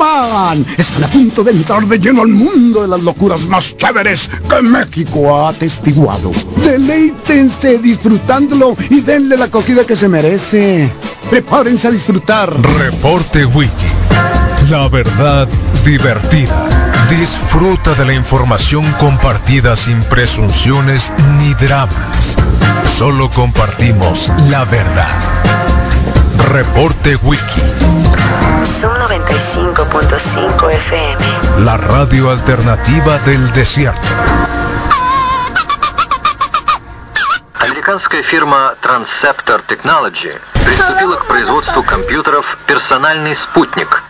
Están a punto de entrar de lleno al mundo de las locuras más chéveres que México ha atestiguado. Deleítense disfrutándolo y denle la acogida que se merece. Prepárense a disfrutar. Reporte Wiki. La verdad divertida. Disfruta de la información compartida sin presunciones ni dramas. Solo compartimos la verdad. Reporte Wiki. Son 95.5 FM. La radio alternativa del desierto. Американская фирма Transceptor Technology приступила к производству компьютеров «Персональный спутник».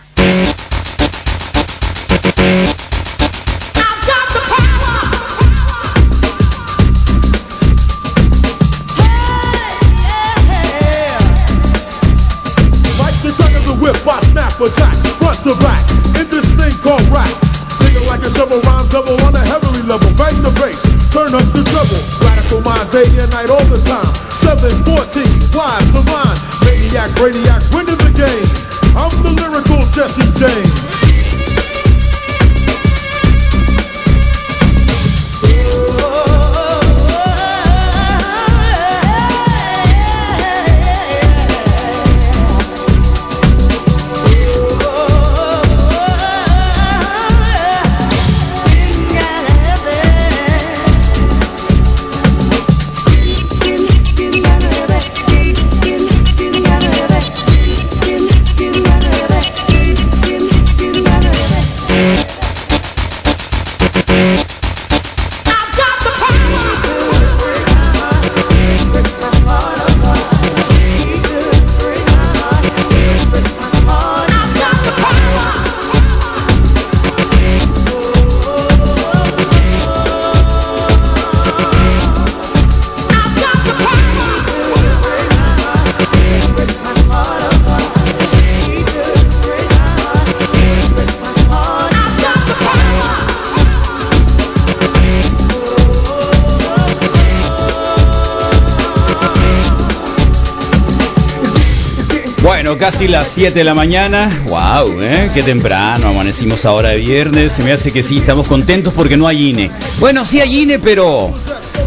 Casi las 7 de la mañana. Wow, ¿eh? Qué temprano. Amanecimos ahora de viernes. Se me hace que sí, estamos contentos porque no hay INE. Bueno, sí hay INE, pero,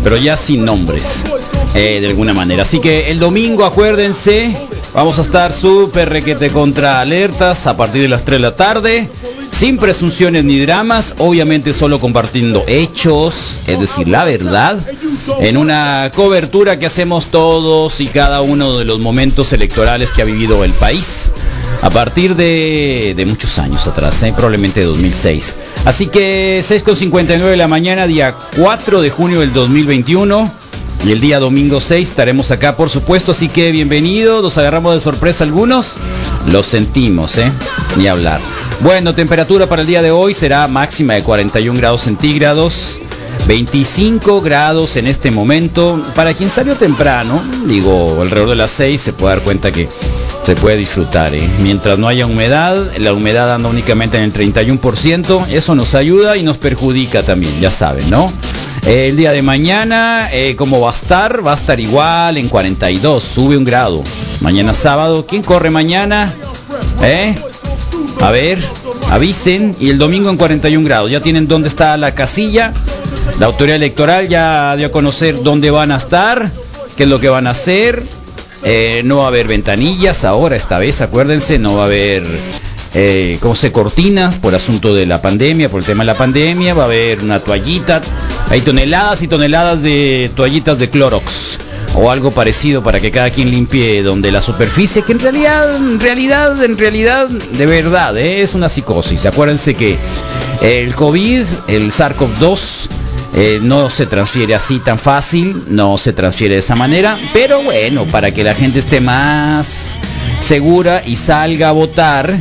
pero ya sin nombres. eh, de alguna manera. Así que el domingo, acuérdense, vamos a estar súper requete contra alertas a partir de las 3 de la tarde. Sin presunciones ni dramas, obviamente solo compartiendo hechos, es decir, la verdad, en una cobertura que hacemos todos y cada uno de los momentos electorales que ha vivido el país a partir de, muchos años atrás, ¿eh? probablemente de 2006. Así que 6.59 de la mañana, día 4 de junio del 2021. Y el día domingo 6 estaremos acá, por supuesto, así que bienvenidos, los agarramos de sorpresa algunos, los sentimos, ¿eh? Ni hablar. Bueno, temperatura para el día de hoy será máxima de 41 grados centígrados, 25 grados en este momento. Para quien salió temprano, digo, alrededor de las 6, se puede dar cuenta que se puede disfrutar. ¿eh? Mientras no haya humedad, la humedad anda únicamente en el 31%, eso nos ayuda y nos perjudica también, ya saben, ¿no? El día de mañana, eh, ¿cómo va a estar? Va a estar igual en 42, sube un grado. Mañana sábado, ¿quién corre mañana? ¿Eh? A ver, avisen. Y el domingo en 41 grados. Ya tienen dónde está la casilla. La autoridad electoral ya dio a conocer dónde van a estar, qué es lo que van a hacer. Eh, no va a haber ventanillas ahora, esta vez, acuérdense, no va a haber, eh, ¿cómo se cortinas por asunto de la pandemia, por el tema de la pandemia, va a haber una toallita, hay toneladas y toneladas de toallitas de Clorox o algo parecido para que cada quien limpie donde la superficie, que en realidad, en realidad, en realidad, de verdad, ¿eh? es una psicosis. Acuérdense que el COVID, el SARS-CoV-2, eh, no se transfiere así tan fácil, no se transfiere de esa manera, pero bueno, para que la gente esté más segura y salga a votar,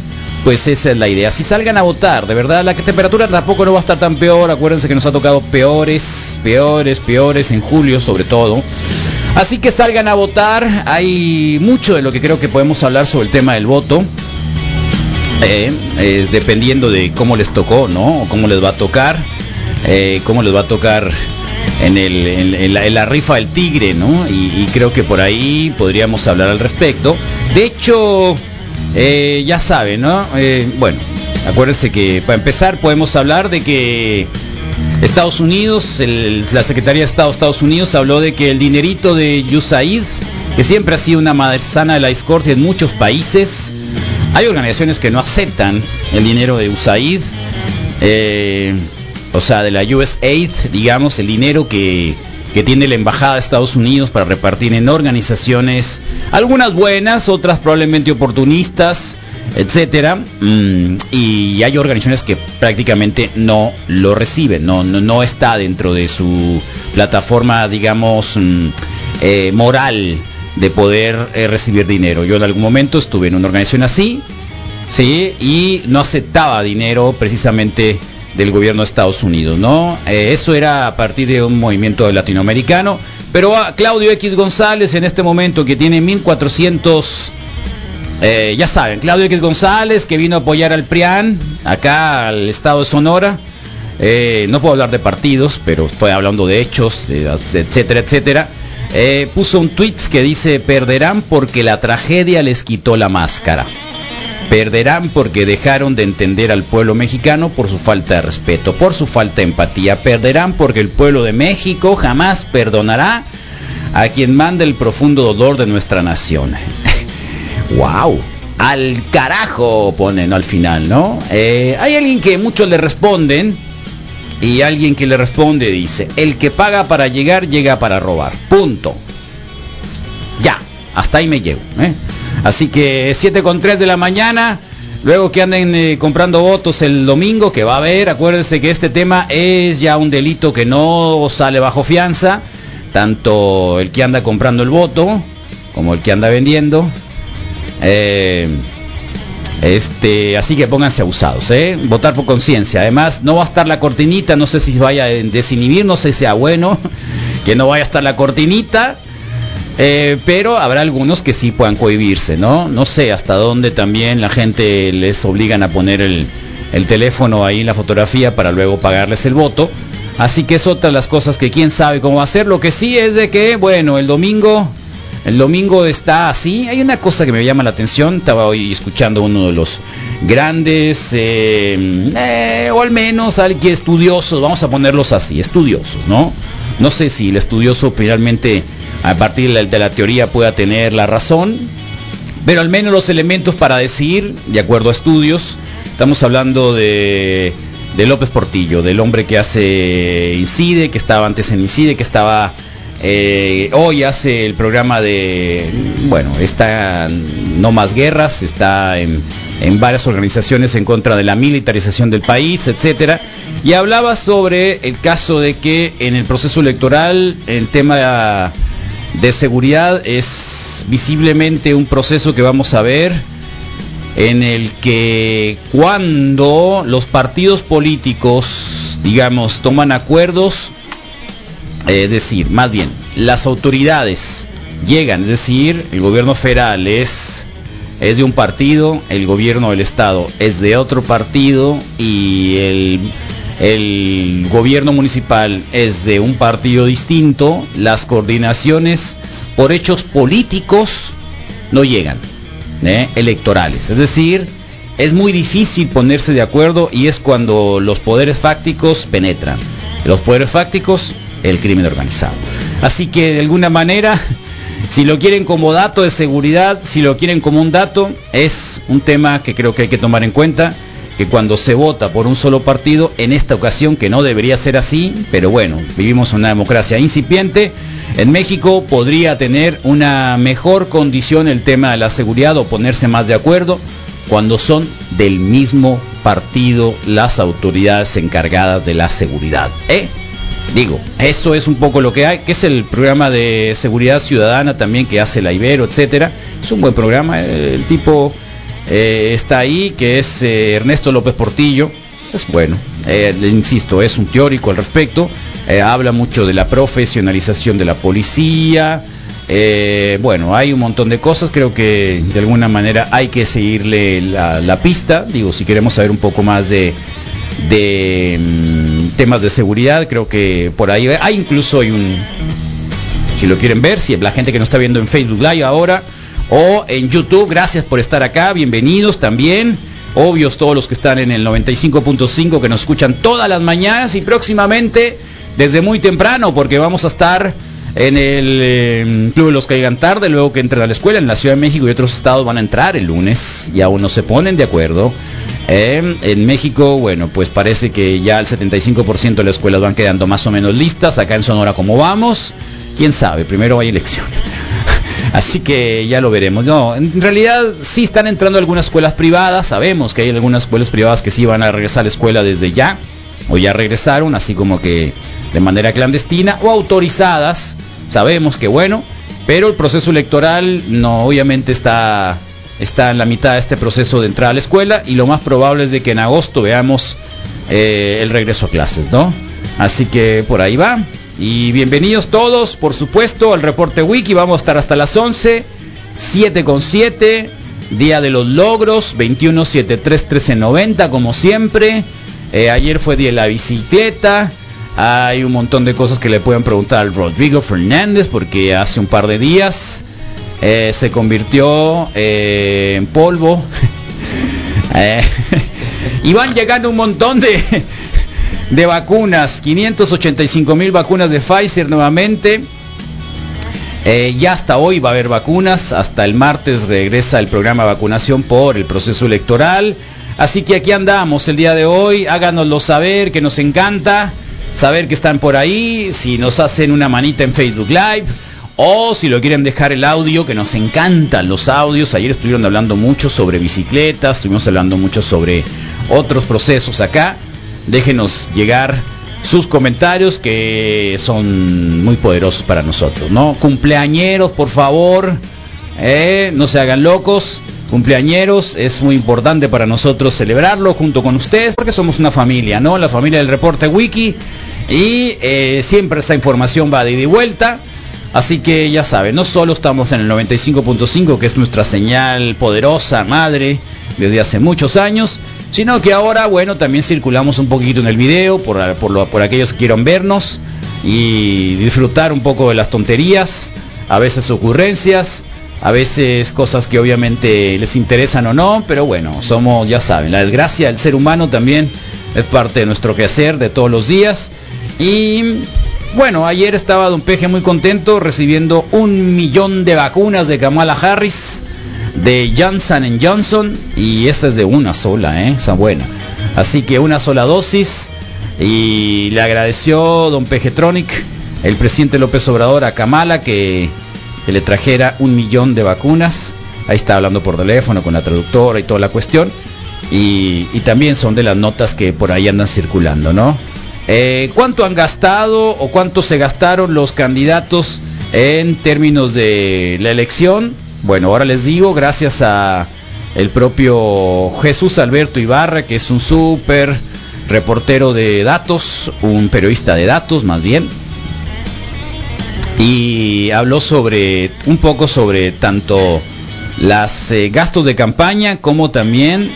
pues esa es la idea. Si salgan a votar, de verdad, la temperatura tampoco no va a estar tan peor. Acuérdense que nos ha tocado peores, peores, peores en julio sobre todo. Así que salgan a votar. Hay mucho de lo que creo que podemos hablar sobre el tema del voto. Eh, dependiendo de cómo les tocó, ¿no? O cómo les va a tocar. Eh, cómo les va a tocar en, el, la, rifa del tigre, ¿no? Y, creo que por ahí podríamos hablar al respecto. De hecho, eh, ya saben, ¿no? Eh, bueno, acuérdense que para empezar podemos hablar de que Estados Unidos, la Secretaría de Estado de Estados Unidos habló de que el dinerito de USAID, que siempre ha sido una manzana de la discordia en muchos países, hay organizaciones que no aceptan el dinero de USAID, o sea, de la USAID, digamos, el dinero que, que tiene la Embajada de Estados Unidos para repartir en organizaciones, algunas buenas, otras probablemente oportunistas, etcétera, mm, y hay organizaciones que prácticamente no lo reciben, no, no, no está dentro de su plataforma, digamos, mm, eh, moral de poder eh, recibir dinero. Yo en algún momento estuve en una organización así, sí, y no aceptaba dinero precisamente del gobierno de Estados Unidos, ¿no? Eh, eso era a partir de un movimiento latinoamericano, pero a Claudio X González en este momento que tiene 1400 eh, ya saben, Claudio X González que vino a apoyar al PRIAN acá al estado de Sonora. Eh, no puedo hablar de partidos, pero estoy hablando de hechos, etcétera, etcétera. Eh, puso un tweet que dice perderán porque la tragedia les quitó la máscara. Perderán porque dejaron de entender al pueblo mexicano por su falta de respeto, por su falta de empatía. Perderán porque el pueblo de México jamás perdonará a quien manda el profundo dolor de nuestra nación. wow. Al carajo ponen al final, ¿no? Eh, hay alguien que muchos le responden y alguien que le responde dice, el que paga para llegar llega para robar. Punto. Ya, hasta ahí me llevo. ¿eh? Así que 7 con 3 de la mañana. Luego que anden eh, comprando votos el domingo, que va a haber, acuérdense que este tema es ya un delito que no sale bajo fianza. Tanto el que anda comprando el voto como el que anda vendiendo. Eh, este, así que pónganse abusados, ¿eh? Votar por conciencia. Además, no va a estar la cortinita, no sé si vaya a desinhibir, no sé si sea bueno que no vaya a estar la cortinita. Eh, pero habrá algunos que sí puedan cohibirse, ¿no? No sé hasta dónde también la gente les obligan a poner el, el teléfono ahí en la fotografía para luego pagarles el voto. Así que es otra de las cosas que quién sabe cómo va a ser. Lo que sí es de que, bueno, el domingo el domingo está así. Hay una cosa que me llama la atención. Estaba hoy escuchando uno de los grandes, eh, eh, o al menos alguien estudiosos, vamos a ponerlos así, estudiosos, ¿no? No sé si el estudioso finalmente, a partir de la, teoría, pueda tener la razón, pero al menos los elementos para decir, de acuerdo a estudios, estamos hablando de, de López Portillo, del hombre que hace Incide, que estaba antes en Incide, que estaba eh, hoy hace el programa de, bueno, está No Más Guerras, está en, en varias organizaciones en contra de la militarización del país, etcétera, y hablaba sobre el caso de que en el proceso electoral el tema de seguridad es visiblemente un proceso que vamos a ver en el que cuando los partidos políticos, digamos, toman acuerdos, es decir, más bien, las autoridades llegan, es decir, el gobierno federal es, es de un partido, el gobierno del estado es de otro partido y el, el gobierno municipal es de un partido distinto, las coordinaciones por hechos políticos no llegan, ¿eh? electorales. Es decir, es muy difícil ponerse de acuerdo y es cuando los poderes fácticos penetran. Los poderes fácticos, el crimen organizado. Así que de alguna manera, si lo quieren como dato de seguridad, si lo quieren como un dato, es un tema que creo que hay que tomar en cuenta, que cuando se vota por un solo partido, en esta ocasión, que no debería ser así, pero bueno, vivimos una democracia incipiente, en México podría tener una mejor condición el tema de la seguridad o ponerse más de acuerdo cuando son del mismo partido las autoridades encargadas de la seguridad. ¿eh? Digo, eso es un poco lo que hay, que es el programa de seguridad ciudadana también que hace la Ibero, etcétera. Es un buen programa, eh, el tipo eh, está ahí, que es eh, Ernesto López Portillo. Es bueno, eh, le insisto, es un teórico al respecto. habla mucho de la profesionalización de la policía. bueno, hay un montón de cosas. Creo que de alguna manera hay que seguirle la, la pista. Digo, si queremos saber un poco más de, de mm, temas de seguridad, creo que por ahí hay incluso hay un si lo quieren ver, si la gente que nos está viendo en Facebook Live ahora o en YouTube, gracias por estar acá, bienvenidos también. obvios todos los que están en el 95.5 que nos escuchan todas las mañanas y próximamente desde muy temprano porque vamos a estar en el eh, Club de los que llegan tarde, luego que entren a la escuela en la Ciudad de México y otros estados van a entrar el lunes y aún no se ponen de acuerdo. Eh, en México, bueno, pues parece que ya el 75% de las escuelas van quedando más o menos listas. Acá en Sonora, ¿cómo vamos? ¿Quién sabe? Primero hay elección. Así que ya lo veremos. No, en realidad sí están entrando algunas escuelas privadas. Sabemos que hay algunas escuelas privadas que sí van a regresar a la escuela desde ya. O ya regresaron, así como que de manera clandestina o autorizadas. Sabemos que bueno, pero el proceso electoral no obviamente está está en la mitad de este proceso de entrada a la escuela y lo más probable es de que en agosto veamos eh, el regreso a clases, ¿no? Así que por ahí va. Y bienvenidos todos, por supuesto, al reporte wiki. Vamos a estar hasta las 11, 7 con 7, Día de los Logros, 21 73 13 90, como siempre. Eh, ayer fue Día de la Bicicleta. Hay un montón de cosas que le pueden preguntar al Rodrigo Fernández porque hace un par de días eh, se convirtió eh, en polvo. Y van llegando un montón de, de vacunas, 585 mil vacunas de Pfizer nuevamente. Eh, ya hasta hoy va a haber vacunas, hasta el martes regresa el programa de vacunación por el proceso electoral. Así que aquí andamos el día de hoy, háganoslo saber, que nos encanta saber que están por ahí, si nos hacen una manita en Facebook Live o si lo quieren dejar el audio, que nos encantan los audios. Ayer estuvieron hablando mucho sobre bicicletas, estuvimos hablando mucho sobre otros procesos acá. Déjenos llegar sus comentarios que son muy poderosos para nosotros, ¿no? Cumpleañeros, por favor, eh, no se hagan locos. Cumpleañeros, es muy importante para nosotros celebrarlo junto con ustedes porque somos una familia, ¿no? La familia del reporte wiki y eh, siempre esa información va de ida y vuelta. Así que ya saben, no solo estamos en el 95.5, que es nuestra señal poderosa, madre, desde hace muchos años, sino que ahora, bueno, también circulamos un poquito en el video por, por, por aquellos que quieran vernos y disfrutar un poco de las tonterías, a veces ocurrencias, a veces cosas que obviamente les interesan o no, pero bueno, somos, ya saben, la desgracia del ser humano también es parte de nuestro quehacer de todos los días. Y bueno, ayer estaba Don Peje muy contento recibiendo un millón de vacunas de Kamala Harris, de Johnson Johnson, y esa es de una sola, ¿eh? esa buena. Así que una sola dosis, y le agradeció Don Pejetronic, el presidente López Obrador, a Kamala que, le trajera un millón de vacunas. Ahí está hablando por teléfono con la traductora y toda la cuestión. Y, y también son de las notas que por ahí andan circulando, ¿no? Eh, ¿Cuánto han gastado o cuánto se gastaron los candidatos en términos de la elección? Bueno, ahora les digo, gracias a el propio Jesús Alberto Ibarra, que es un súper reportero de datos, un periodista de datos más bien, y habló sobre un poco sobre tanto las eh, gastos de campaña como también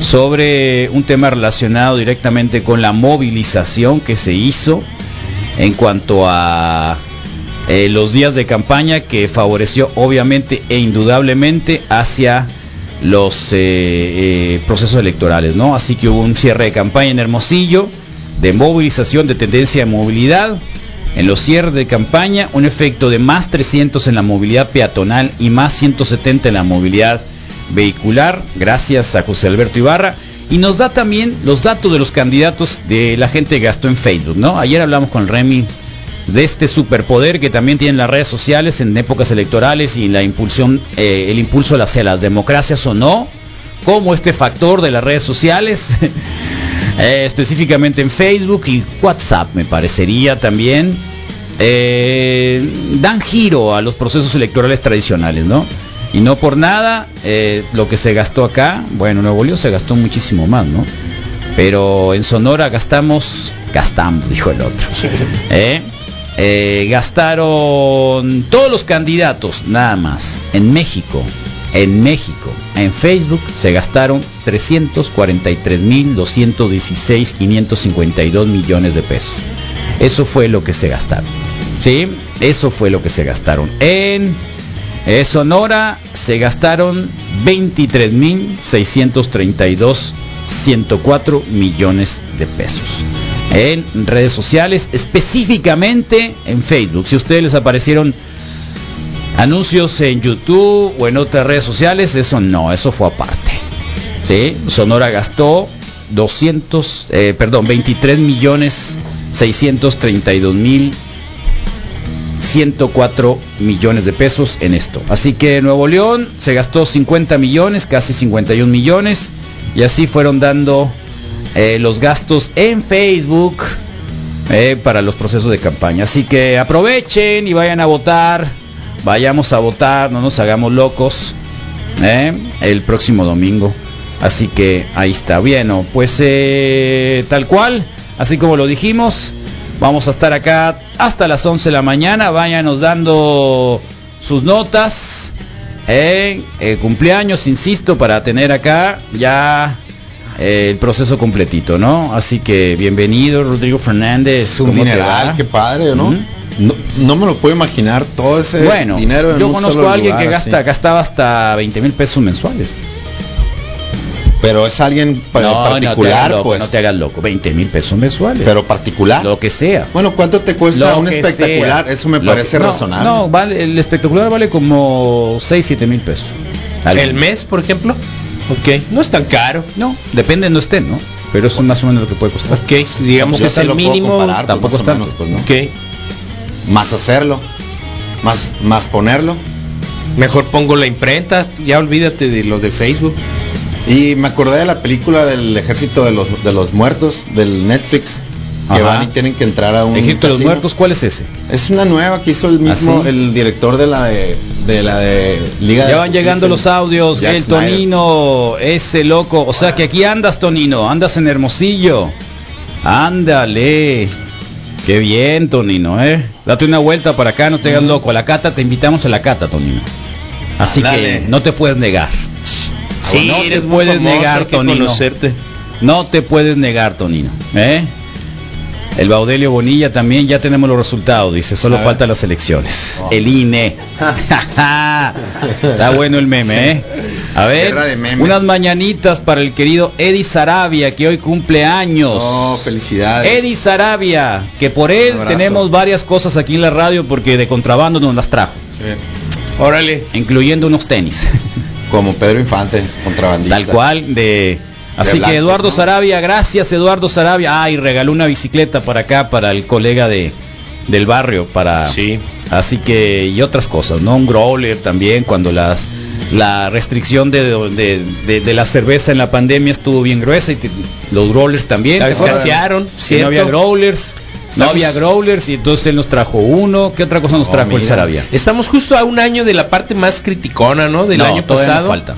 sobre un tema relacionado directamente con la movilización que se hizo en cuanto a eh, los días de campaña que favoreció obviamente e indudablemente hacia los eh, eh, procesos electorales, ¿no? Así que hubo un cierre de campaña en Hermosillo, de movilización, de tendencia de movilidad, en los cierres de campaña, un efecto de más 300 en la movilidad peatonal y más 170 en la movilidad vehicular, gracias a José Alberto Ibarra. Y nos da también los datos de los candidatos de la gente que gastó en Facebook, ¿no? Ayer hablamos con Remy de este superpoder que también tienen las redes sociales en épocas electorales y la impulsión, eh, el impulso hacia las democracias o no, como este factor de las redes sociales, eh, específicamente en Facebook y WhatsApp me parecería también, eh, dan giro a los procesos electorales tradicionales, ¿no? Y no por nada, lo que se gastó acá, bueno, en Nuevo León se gastó muchísimo más, ¿no? Pero en Sonora gastamos, gastamos, dijo el otro. ¿Eh? Eh, gastaron todos los candidatos, nada más, en México, en México, en Facebook se gastaron 343.216.552 millones de pesos. Eso fue lo que se gastaron. ¿Sí? Eso fue lo que se gastaron. En Sonora se gastaron 23.632 104 millones de pesos en redes sociales, específicamente en Facebook. Si ustedes les aparecieron anuncios en YouTube o en otras redes sociales, eso no, eso fue aparte. ¿Sí? Sonora gastó 200, eh, perdón, 23 millones 632 mil 104 millones de pesos en esto. Así que Nuevo León se gastó 50 millones, casi 51 millones, y así fueron dando eh, los gastos en Facebook eh, para los procesos de campaña. Así que aprovechen y vayan a votar, vayamos a votar, no nos hagamos locos eh, el próximo domingo. Así que ahí está. Bueno, pues tal cual, así como lo dijimos. Vamos a estar acá hasta las 11 de la mañana. Váyanos dando sus notas. Eh, eh, cumpleaños, insisto, para tener acá ya el proceso completito, ¿no? Así que bienvenido, Rodrigo Fernández. Un ¿Cómo te dineral, qué padre, ¿no? ¿Mm? ¿no? no me lo puedo imaginar todo ese Bueno, dinero en yo un conozco solo a alguien lugar, que gasta, así. gastaba hasta 20 mil pesos mensuales. Pero es alguien no, no particular, loco, pues. no te hagas loco. 20 mil pesos mensuales. Pero particular. lo que sea. Bueno, ¿cuánto te cuesta Lo un espectacular? sea. Eso me Lo parece que- no, razonable. No, vale, el espectacular vale como 6, 7 mil pesos. El mes, por ejemplo. Ok, no es tan caro. No, depende de no estén, ¿no? Pero eso es más o menos lo que puede costar. Ok, digamos Yo que es el mínimo. comparar, pues, tampoco más o es tanto. menos, pues, ¿no? Ok, Más hacerlo. Más, más ponerlo. mejor pongo la imprenta. Ya olvídate de lo de Facebook. Y me acordé de la película del ejército de los, de los muertos, del Netflix. Que van y tienen que entrar a un Egipto de los. Muertos, ¿cuál es ese? Es una nueva que hizo el mismo, ¿Ah, sí? el director de la de, de la de Liga de Ya van llegando los audios, Jack el Snyder. Tonino, ese loco. O sea que aquí andas, Tonino, andas en Hermosillo. Ándale. Qué bien, Tonino, ¿eh? Date una vuelta para acá, no te hagas loco. A la cata, te invitamos a la cata, Tonino. Así que no te puedes negar. Sí, no te puedes negar, Tonino. conocerte. No te puedes negar, Tonino. ¿eh? El Baudelio Bonilla también ya tenemos los resultados, dice, solo A ver. faltan las elecciones. Oh. El INE. Está bueno el meme, ¿eh? A ver, unas mañanitas para el querido Eddie Sarabia, que hoy cumple años. Oh, felicidades. Eddie Sarabia, que por él tenemos varias cosas aquí en la radio porque de contrabando nos las trajo, Sí. Órale. incluyendo unos tenis. Como Pedro Infante, contrabandista. Tal cual, de... Así que Eduardo ¿no? Sarabia, gracias Eduardo Sarabia. Ah, y regaló una bicicleta para acá, para el colega de del barrio, para... Sí. Así que, y otras cosas, ¿no? Un growler también, cuando las la restricción de, de, de- de la cerveza en la pandemia estuvo bien gruesa y te- los growlers también. Escasearon, ¿cierto? no había growlers, no había growlers y entonces él nos trajo uno. ¿Qué otra cosa nos Oh, trajo el mira. Sarabia? Estamos justo a un año de la parte más criticona, ¿no? Del No, año pasado. nos falta.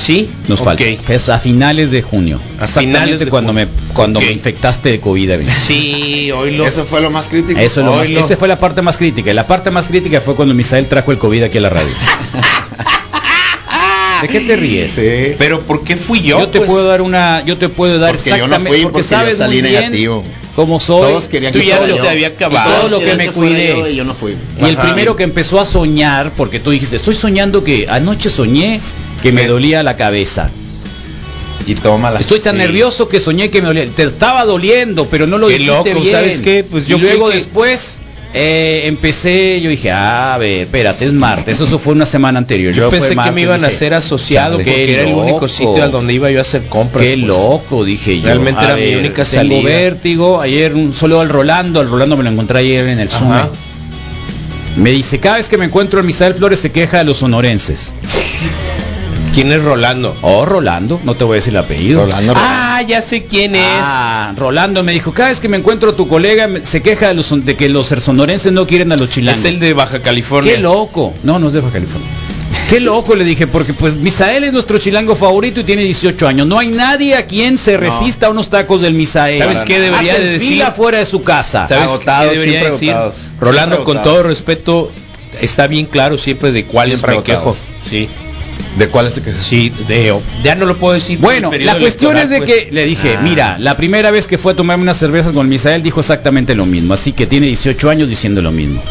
Sí, Nos falta. Es a finales de junio. A Exactamente finales de cuando junio. me cuando me infectaste de COVID. David. Sí, hoy lo. Eso fue lo más crítico. Eso es lo más, fue la parte más crítica. Y La parte más crítica fue cuando Misael trajo el COVID aquí a la radio. ¿De qué te ríes? Sí. Pero ¿por qué fui yo? Yo, te pues? puedo dar una, yo te puedo dar Porque yo no exactamente, fui, porque, porque yo sabes salí muy bien negativo. cómo soy. Todos querían Tú que ya se yo. te había acabado. Todo lo que me cuidé. yo Y yo no fui. Y el primero que empezó a soñar, porque tú dijiste, estoy soñando que anoche soñé que me Me- dolía la cabeza. Y tómala. Estoy tan Sí. nervioso que soñé que me dolía. Te estaba doliendo, pero no lo Qué dijiste loco, bien. ¿sabes qué? Pues yo y luego que- después eh, empecé, yo dije, ah, a ver, espérate, es martes. Eso fue una semana anterior. Yo pensé que me iban a hacer asociado porque qué era el único sitio al donde iba yo a hacer compras. Qué pues. loco, dije yo. Realmente A era mi única Tengo salida. vértigo. Ayer un solo al Rolando, al Rolando me lo encontré ayer en el Zoom. Me dice, cada vez que me encuentro a Misael Flores se queja de los sonorenses. ¿Quién es Rolando? Oh, Rolando, no te voy a decir el apellido. Rolando, Ah, ya sé quién es. Ah, Rolando me dijo, cada vez que me encuentro a tu colega se queja de, los, de que los sonorenses no quieren a los chilangos. es el de Baja California. Qué loco. No, no es de Baja California. Qué loco le dije, porque pues Misael es nuestro chilango favorito y tiene 18 años. No hay nadie a quien se resista a unos tacos del Misael. ¿Sabes qué debería Hacen de decir? fila fuera de su casa. ¿Sabes Agotados, qué debería siempre decir? agotados. Rolando, Siempre con todo respeto, está bien claro siempre de cuáles me quejo. Sí, ¿De cuáles te quejas? sí, de, ya no lo puedo decir. Bueno, la cuestión es de electoral, que le dije, Ah. mira, la primera vez que fue a tomarme una cerveza con Misael dijo exactamente lo mismo, así que tiene 18 años diciendo lo mismo.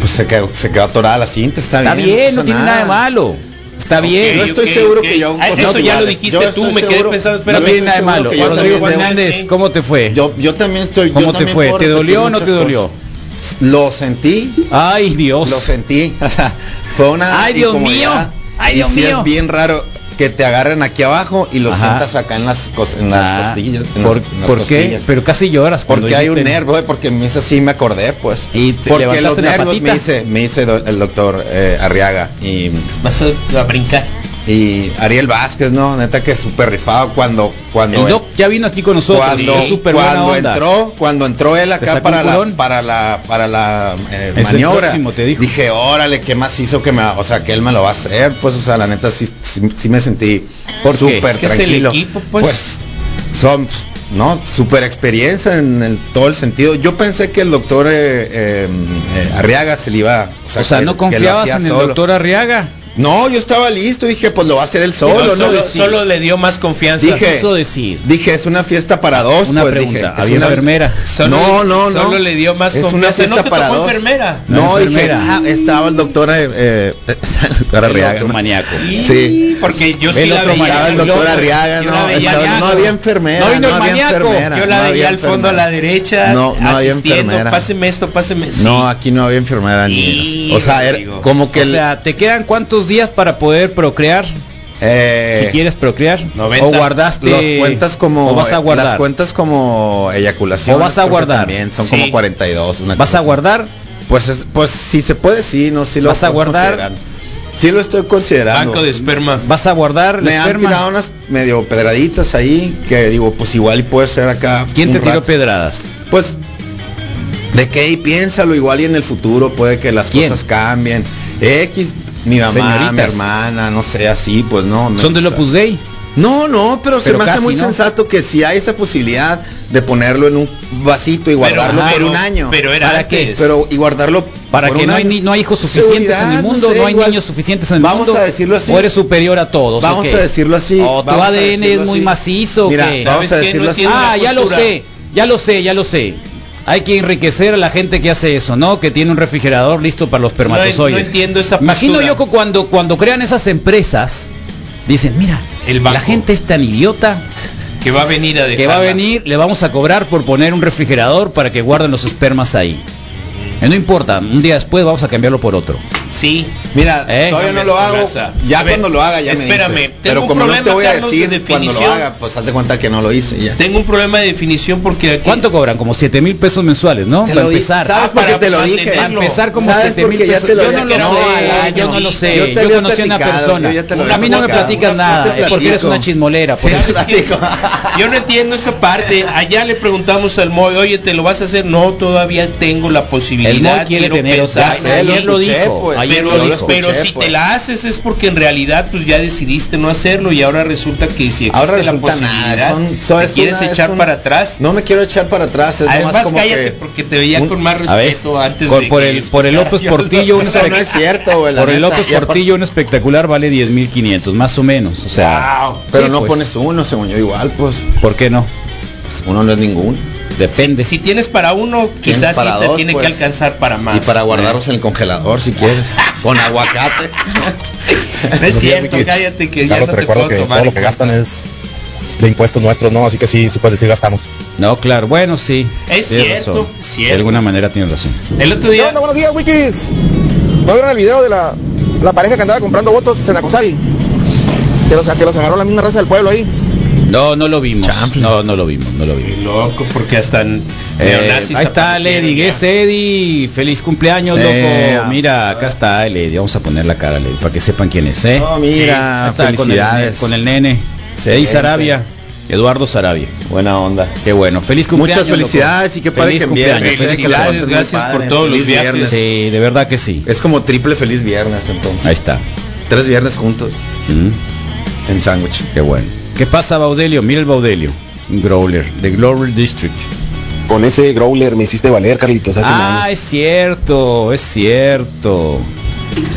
pues se quedó, se quedó atorada la cinta, está, Está bien. no tiene nada de malo. Está bien. Yo estoy seguro que yo... Ah, cosas eso ya lo dijiste Yo tú, me quedé seguro- pensando, No pero yo tiene nada de malo. que Rodrigo Fernández. ¿cómo te fue? Yo, yo también estoy... yo ¿Cómo te fue? ¿Te dolió o no te dolió? cosas. Lo sentí, Ay, Dios. lo sentí. Fue una Ay, Dios mío. Ay, Y Dios sí mío. es bien raro que te agarren aquí abajo y lo Ajá. sientas acá en las, cos- en las Ah, costillas. en ¿Por, las- en las por qué? costillas. Pero casi lloras. Porque hay un dijiste- nervio, eh, porque me hice así, me acordé, pues. ¿Y te porque los nervios me dice, me dice el doctor eh, Arriaga y, Vas a, a brincar. Y Ariel Vázquez, ¿no? Neta que súper rifado cuando cuando El Doc ya vino aquí con nosotros. cuando, súper buena cuando onda. entró, cuando entró él ¿Te acá para la, para la para la eh, el maniobra, próximo, te dijo. dije, órale, qué más hizo que me, o sea, que él me lo va a hacer, pues, o sea, la neta sí, sí, sí me sentí ¿Por súper que es el tranquilo. equipo, pues. son, no, súper experiencia en el- todo el sentido. Yo pensé que el doctor eh, eh, eh, Arriaga se le iba, O sea, que no confiabas en el solo. doctor Arriaga. No, yo estaba listo, dije, pues lo va a hacer él solo, Solo, ¿no? solo, solo le dio más confianza. Dije, Quiso decir. Dije, es una fiesta para dos, Una pues pregunta. dije. ¿Había una- enfermera? Solo- no, no, no. Solo le dio más Es una confianza. fiesta ¿No para dos. enfermera? No, La dije, enfermera. ah, estaba el doctor, eh, eh, doctor Arriaga. ¿no? maníaco. Sí. Porque yo sí el la veía. Estaba el doctor Arriaga, no, estaba- no había enfermera, No no, el había maníaco. enfermera. Yo la no veía al fondo a la enfermera. derecha, No, no había enfermera. páseme esto, páseme. No, aquí no había enfermera ni o sea, como que O sea, ¿te quedan cuántos días para poder procrear? eh, si quieres procrear. 90. O guardaste. los cuentas como O vas a guardar. las cuentas como eyaculación O vas a guardar. también son Sí. como 42 una ¿Vas cosa a guardar? pues es- pues si se puede sí no sí lo ¿Vas a guardar? sí lo estoy considerando Banco de esperma. ¿Vas a guardar me han tirado unas medio pedraditas ahí que digo pues igual y puede ser acá ¿Quién te tiró rato. pedradas? Pues de qué y piénsalo igual y en el futuro puede que las ¿Quién? cosas cambien. X, mi mamá, Señoritas. mi hermana, no sé, así, pues no. me- ¿Son del Opus Dei? No, no, pero, se me hace muy ¿no? sensato que si hay esa posibilidad de ponerlo en un vasito y guardarlo por un año. Pero era ¿Para antes. qué? pero y guardarlo Para por que un no hay, ni- no hay hijos suficientes en el mundo, no, sé, hay igual- niños suficientes en el Vamos mundo. a decirlo así. O eres superior a todos. ¿o Vamos a decirlo así. O tu vamos ADN es muy así. macizo. Mira, vamos a decirlo así. Ah, ya lo sé, ya lo sé, ya lo sé. Hay que enriquecer a la gente que hace eso, ¿no? Que tiene un refrigerador listo para los espermatozoides. no entiendo esa Imagino yo que cuando, cuando crean esas empresas, dicen, mira, El la gente es tan idiota Que va a venir a que va a dejarla. venir, le vamos a cobrar por poner un refrigerador para que guarden los espermas ahí. Eh, no importa, un día después vamos a cambiarlo por otro. Sí. Mira, ¿Eh? todavía no lo hago. Ya A ver, cuando lo haga ya espérame, me dices. tengo Pero un como no te problema, voy a Carlos, de decir cuando lo haga, pues haz de cuenta que no lo hice ya. Tengo un problema de definición porque aquí ¿Cuánto cobran? Como 7 mil pesos mensuales, ¿no? Para empezar. ¿Sabes Ah, por qué te lo dije? Para empezar como ¿Sabes 7 por mil pesos. Yo no lo sé, yo no lo sé. Yo conocí a una persona. a mí no me platicas nada, es porque eres una chismolera. Yo no entiendo esa parte. Allá le preguntamos al Moy, oye, ¿te lo vas a hacer? No, todavía tengo la posibilidad. El Moy quiere quiero tener, ayer lo dijo. Ayer pero, lo yo dijo. escuché, pero si pues. te la haces es porque en realidad pues ya decidiste no hacerlo y ahora resulta que si existe Ahora la resulta nada, posibilidad son- son- te es quieres una- echar un- para atrás. No me quiero echar para atrás, es Además nomás como cállate que porque te veía un- con más respeto antes por, de por que el por el López Portillo un no es cierto, güey, por el. López Portillo un espectacular vale 10.500, más o menos, o sea. Pero no pues. pones uno, según yo igual, pues ¿por qué no? uno no es ninguno. Depende. Si tienes para uno, quizás sí te dos, tiene pues. que alcanzar para más. Y para guardarlos en el congelador si quieres, con aguacate. No es cierto, cállate que ya no te te recuerdo puedo que tomar todo lo que gastan es de impuestos nuestros, ¿no? Así que sí, sí puedes decir gastamos. No, claro, bueno, sí. Es cierto, razón. cierto. De alguna manera tienes razón. El otro ¿Qué día onda? Buenos días, Wikis. ¿No vieron el video de la, la pareja que andaba comprando votos en Acosari? Que los, que los agarró la misma raza del pueblo ahí. No, no lo vimos. No, no lo vimos, no lo vimos. loco porque hasta en Eh, neonazis ahí está Lady, es Eddie. Feliz cumpleaños, loco. Eh, mira, acá está Lady. Vamos a poner la cara, Lady, para que sepan quién es, ¿eh? No, mira, está, felicidades. Con el, con el nene. Eddie Sarabia. Eduardo Sarabia. Buena onda. Qué bueno. Feliz cumpleaños. Muchas felicidades loco. y que padre Feliz que cumpleaños. muy gracias padre. por todos los Feliz viernes. Sí, de verdad que sí. Es como triple feliz viernes entonces. Ahí está. Tres viernes juntos Mm, en sándwich. qué bueno. ¿Qué pasa, Baudelio? Mira el Baudelio. Growler, de Glory District. Con ese growler me hiciste valer, Carlitos, hace Ah, es cierto, es cierto.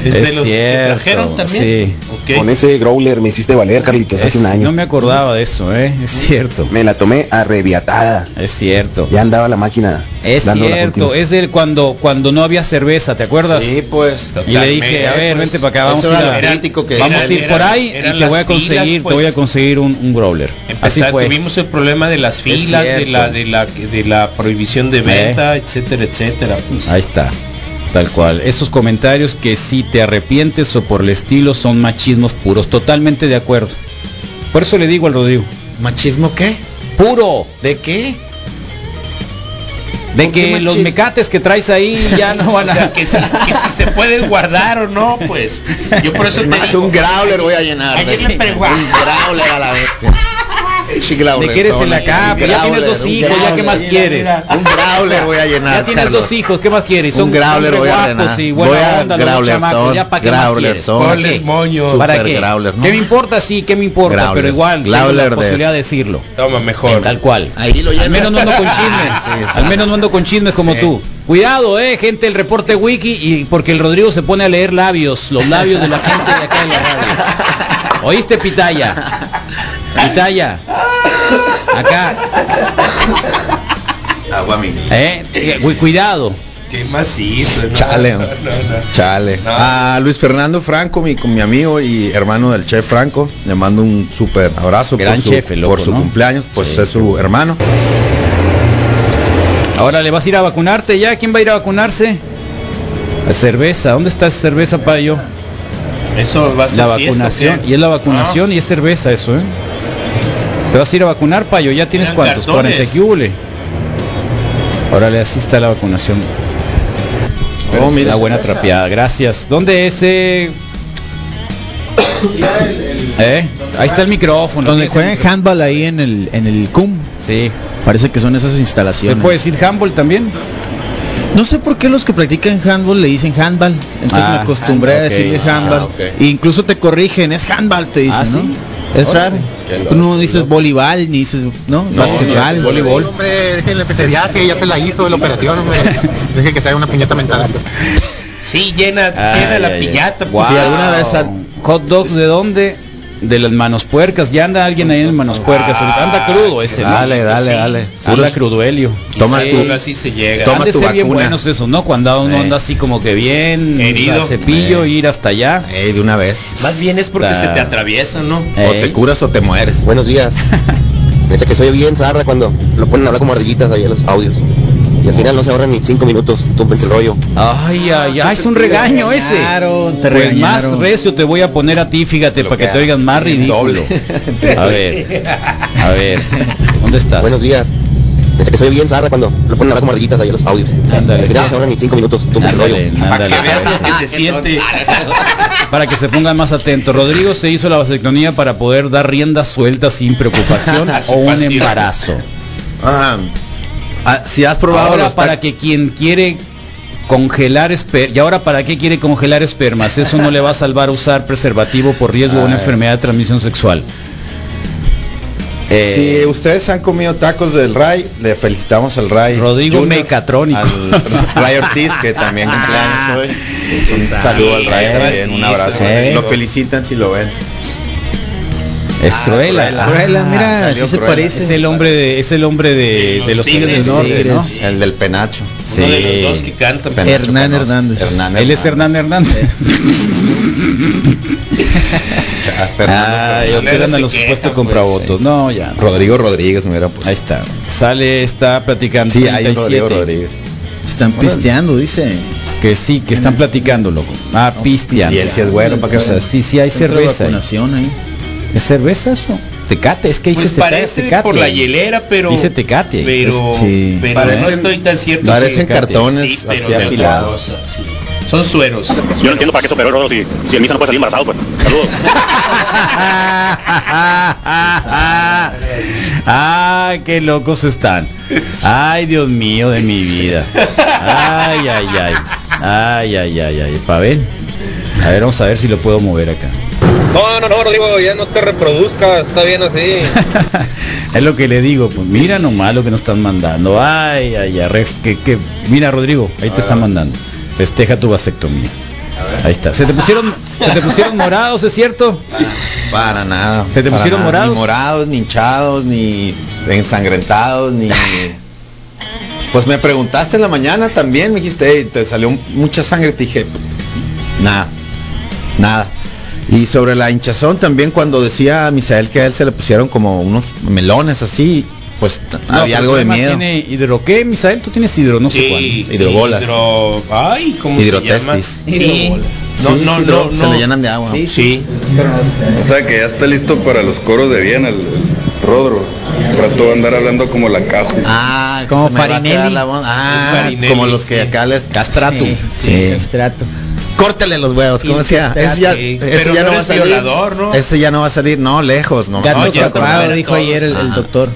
Es, Es de los que cierto, trajeron también. sí. Con ese growler me hiciste valer, Carlitos, hace Es- un año. no me acordaba de eso, ¿eh? Es cierto. Me la tomé arrebiatada. Es cierto. Ya andaba la máquina. Es cierto, es del cuando cuando no había cerveza, ¿te acuerdas? Sí, pues. Y le dije, a ver, pues, vente para acá, vamos a ir era que vamos eran- a ir por ahí eran y te voy a conseguir, filas, te pues. voy a conseguir un, un growler. Así fue. tuvimos el problema de las filas, de la, de la de la prohibición de venta, etcétera, etcétera. pues. Ahí está. Tal cual. Esos comentarios que si te arrepientes o por el estilo son machismos puros. Totalmente de acuerdo. Por eso le digo al Rodrigo. ¿Machismo qué? Puro. ¿De qué? De ¿Con qué que los mecates que traes ahí ya no van O a... sea, que si, que si se pueden guardar o no, pues. Yo por eso te Más digo, un growler voy a llenar. Ayer de- le pregunté- Un growler a la bestia. Sí, growler, De que eres son en la capa, ya tienes dos hijos, ya qué más quieres. Un growler voy a llenar. Ya tienes Carlos. dos hijos, ¿qué más quieres? Son un growler voy a guapos llenar. y buena Voy a onda los chamacos, ya para qué más growler quieres. son. ¿Para Ponles qué? moño. ¿Para Super qué? growler, ¿no? ¿Qué me importa? Sí, ¿qué me importa? Growler. Pero igual tengo la posibilidad de decirlo. Toma, mejor. Tal cual. Ahí lo Al menos no ando con chismes. Sí, sí. Al menos no ando con chismes como Sí. tú. Cuidado, eh, gente, el reporte wiki y porque el Rodrigo se pone a leer labios, los labios de la gente de acá de la radio. ¿Oíste, Pitaya? Pitaya. Acá, Agua mini. eh, eh, cu- cuidado. Qué macizo. No, Chale. no, no, no. Chale. No. A Luis Fernando Franco, mi, con mi amigo y hermano del chef Franco, le mando un súper abrazo Gran por su, chef, loco, por su ¿no? cumpleaños, pues Sí, es su hermano. Ahora le vas a ir a vacunarte ya. ¿Quién va a ir a vacunarse? La cerveza. ¿Dónde está esa cerveza, payo? Eso va a ser La fiesta, vacunación. ¿o qué? Y es la vacunación y es cerveza eso, ¿eh? ¿Te vas a ir a vacunar, payo? ¿Ya tienes Eran cuántos? cartones. 40 que hule. Órale, así está la vacunación. Pero Oh, mira, una buena cerveza. trapeada. Gracias. ¿Dónde es ese? ¿Eh? Ahí está el micrófono. Donde ¿Tienes juegan el handball ahí en el en el CUM. Sí. Parece que son esas ¿Se instalaciones. puede decir handball también? No sé por qué los que practican handball le dicen handball. Entonces Ah, me acostumbré a handball, decirle handball. Ah. E incluso te corrigen, es handball, te dicen, Ah, ¿sí? ¿no? Es raro. Tú no loco, dices voleibol, ni dices, ¿no? No, Básquetbol. sí, voleibol. Hombre, déjenle que se viaje, ya se la hizo de la operación, hombre. Deje que se haga una piñata mental. Sí, llena, llena la piñata. Wow. pues. Si alguna vez al- Hot dogs de dónde? De las manos puercas. Ya anda alguien ahí en manos puercas. ahorita. Anda crudo ese. ¿no? Dale, dale, Sí. dale. Anda cruduelio. Toma Sí, tu- así se llega. Toma tu ser bien vacuna. buenos esos, ¿no? Cuando uno Eh. anda así como que bien Herido. al cepillo, Eh. ir hasta allá. De una vez. Más bien es porque Está- se te atraviesan, ¿no? O te curas o te mueres. Buenos días. Neta que soy bien zarra cuando lo ponen a hablar como ardillitas ahí en los audios. Y al final no se ahorran ni cinco minutos, túmpense el rollo. Ay, ay, ay, es un regaño ese. regañaron, te Pues más recio te voy a poner a ti, fíjate, Lo para que que te oigan más ridículo. Doble. A ver, a ver, ¿dónde estás? Buenos días. Que soy bien zarra cuando lo ponen a hablar como ardillitas ahí en los audios. Ándale. Al final no se ahorran ni cinco minutos, túmpense el rollo. Ándale. Que se siente. Para que se pongan más atentos. Rodrigo se hizo la vasectomía para poder dar rienda suelta sin preocupación A o un pasión. embarazo. Ah, ah, si has probado Ahora los para que quien quiere congelar espermas, y ahora para qué quiere congelar espermas, eso no le va a salvar usar preservativo por riesgo de una Ay. enfermedad de transmisión sexual. Eh, Si ustedes han comido tacos del Ray, le felicitamos al Ray. Rodrigo Junior, Mecatrónico. Al Ray Ortiz, que también cumpleaños hoy. Pues un saludo al Ray Eh, también, un abrazo. Lo felicitan si lo ven. Es Ah, Cruella. Cruella. Cruella, mira, sí se Cruella. parece. Es el hombre de, es el hombre de, de los Tigres del Norte, ¿no? Sí. El del penacho. Uno de los dos que cantan. Penacho Hernán. Hernández. Hernán Él es Hernán Hernández. Ah, Ah, yo te gana los supuestos pues, No, ya. no. Rodrigo Rodríguez me hubiera puesto. Ahí está. Sale, está platicando. Sí, hay un 37. Rodrigo Rodríguez. Están pisteando, dice. Que sí, que están platicando, loco. Ah, pisteando. Y él sí es güero, ¿para qué O sea, sí, sí hay cerveza. ahí. ahí. ¿Es cerveza eso? Tecate, es que dice Pues tecate, parece tecate por la hielera, pero. Dice tecate. Pero, Es- sí. pero Parecen- no estoy tan cierto. parecen si- cartones sí, pero así apilados. Son sueros. Yo no entiendo para qué el Rodo si, si el misa no puede salir embarazado, pues. Saludos. ah, qué locos están. Ay, Dios mío de mi vida. Ay, ay, ay. Ay, ay, ay, ay. Pavel. A ver, vamos a ver si lo puedo mover acá. No, no, no, Rodrigo, ya no te reproduzcas, está bien así. es lo que le digo, pues mira nomás lo que nos están mandando. Ay, ay, ay, que, que- mira Rodrigo, ahí te están mandando. Festeja tu vasectomía. Ahí está. ¿Se te pusieron, se te pusieron morados, es cierto? Para nada. ¿Se te pusieron nada, morados? Ni morados, ni hinchados, ni ensangrentados, ni... Pues me preguntaste en la mañana también, me dijiste, "Ey, te salió mucha sangre, te dije, nada, nada. Y sobre la hinchazón también cuando decía a Misael que a él se le pusieron como unos melones así, pues No, había algo de miedo. Tiene hidro qué, Misael? Tú tienes hidro, no sé cuánto. Hidrobolas. Hidro... Ay, ¿cómo se llama? Hidrotestis. Sí. No, Sí, no, sí, no, hidro- no. se le llenan de agua. Sí, sí. O sea que ya está listo para los coros de Viena, el, el Rodro. Rato andar hablando como la caja. Ah, Como Farinelli. la. Ah, como los que sí. acá les Castrato. Sí, Sí. sí, castrato. Córtale los huevos, como decía. Ese ya, ese Pero ya no no va a salir. violador, ¿no? Ese ya no va a salir, no, lejos, no. Gato No, capado, dijo ayer el, doctor.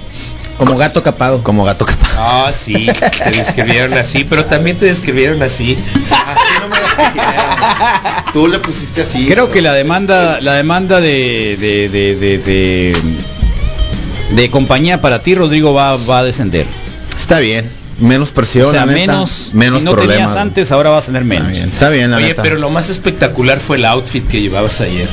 Como gato capado. Como gato capaz. Ah, sí, te describieron así, pero también te describieron así. Tú le pusiste así. Creo que la demanda, la demanda de, de, de, de, de- de compañía para ti, Rodrigo, va, va a descender. Está bien. Menos presión, o sea, la neta, menos, menos si no problemas. tenías antes, ahora vas a tener Está menos. bien, está bien, la Oye, neta. pero lo más espectacular fue el outfit que llevabas ayer,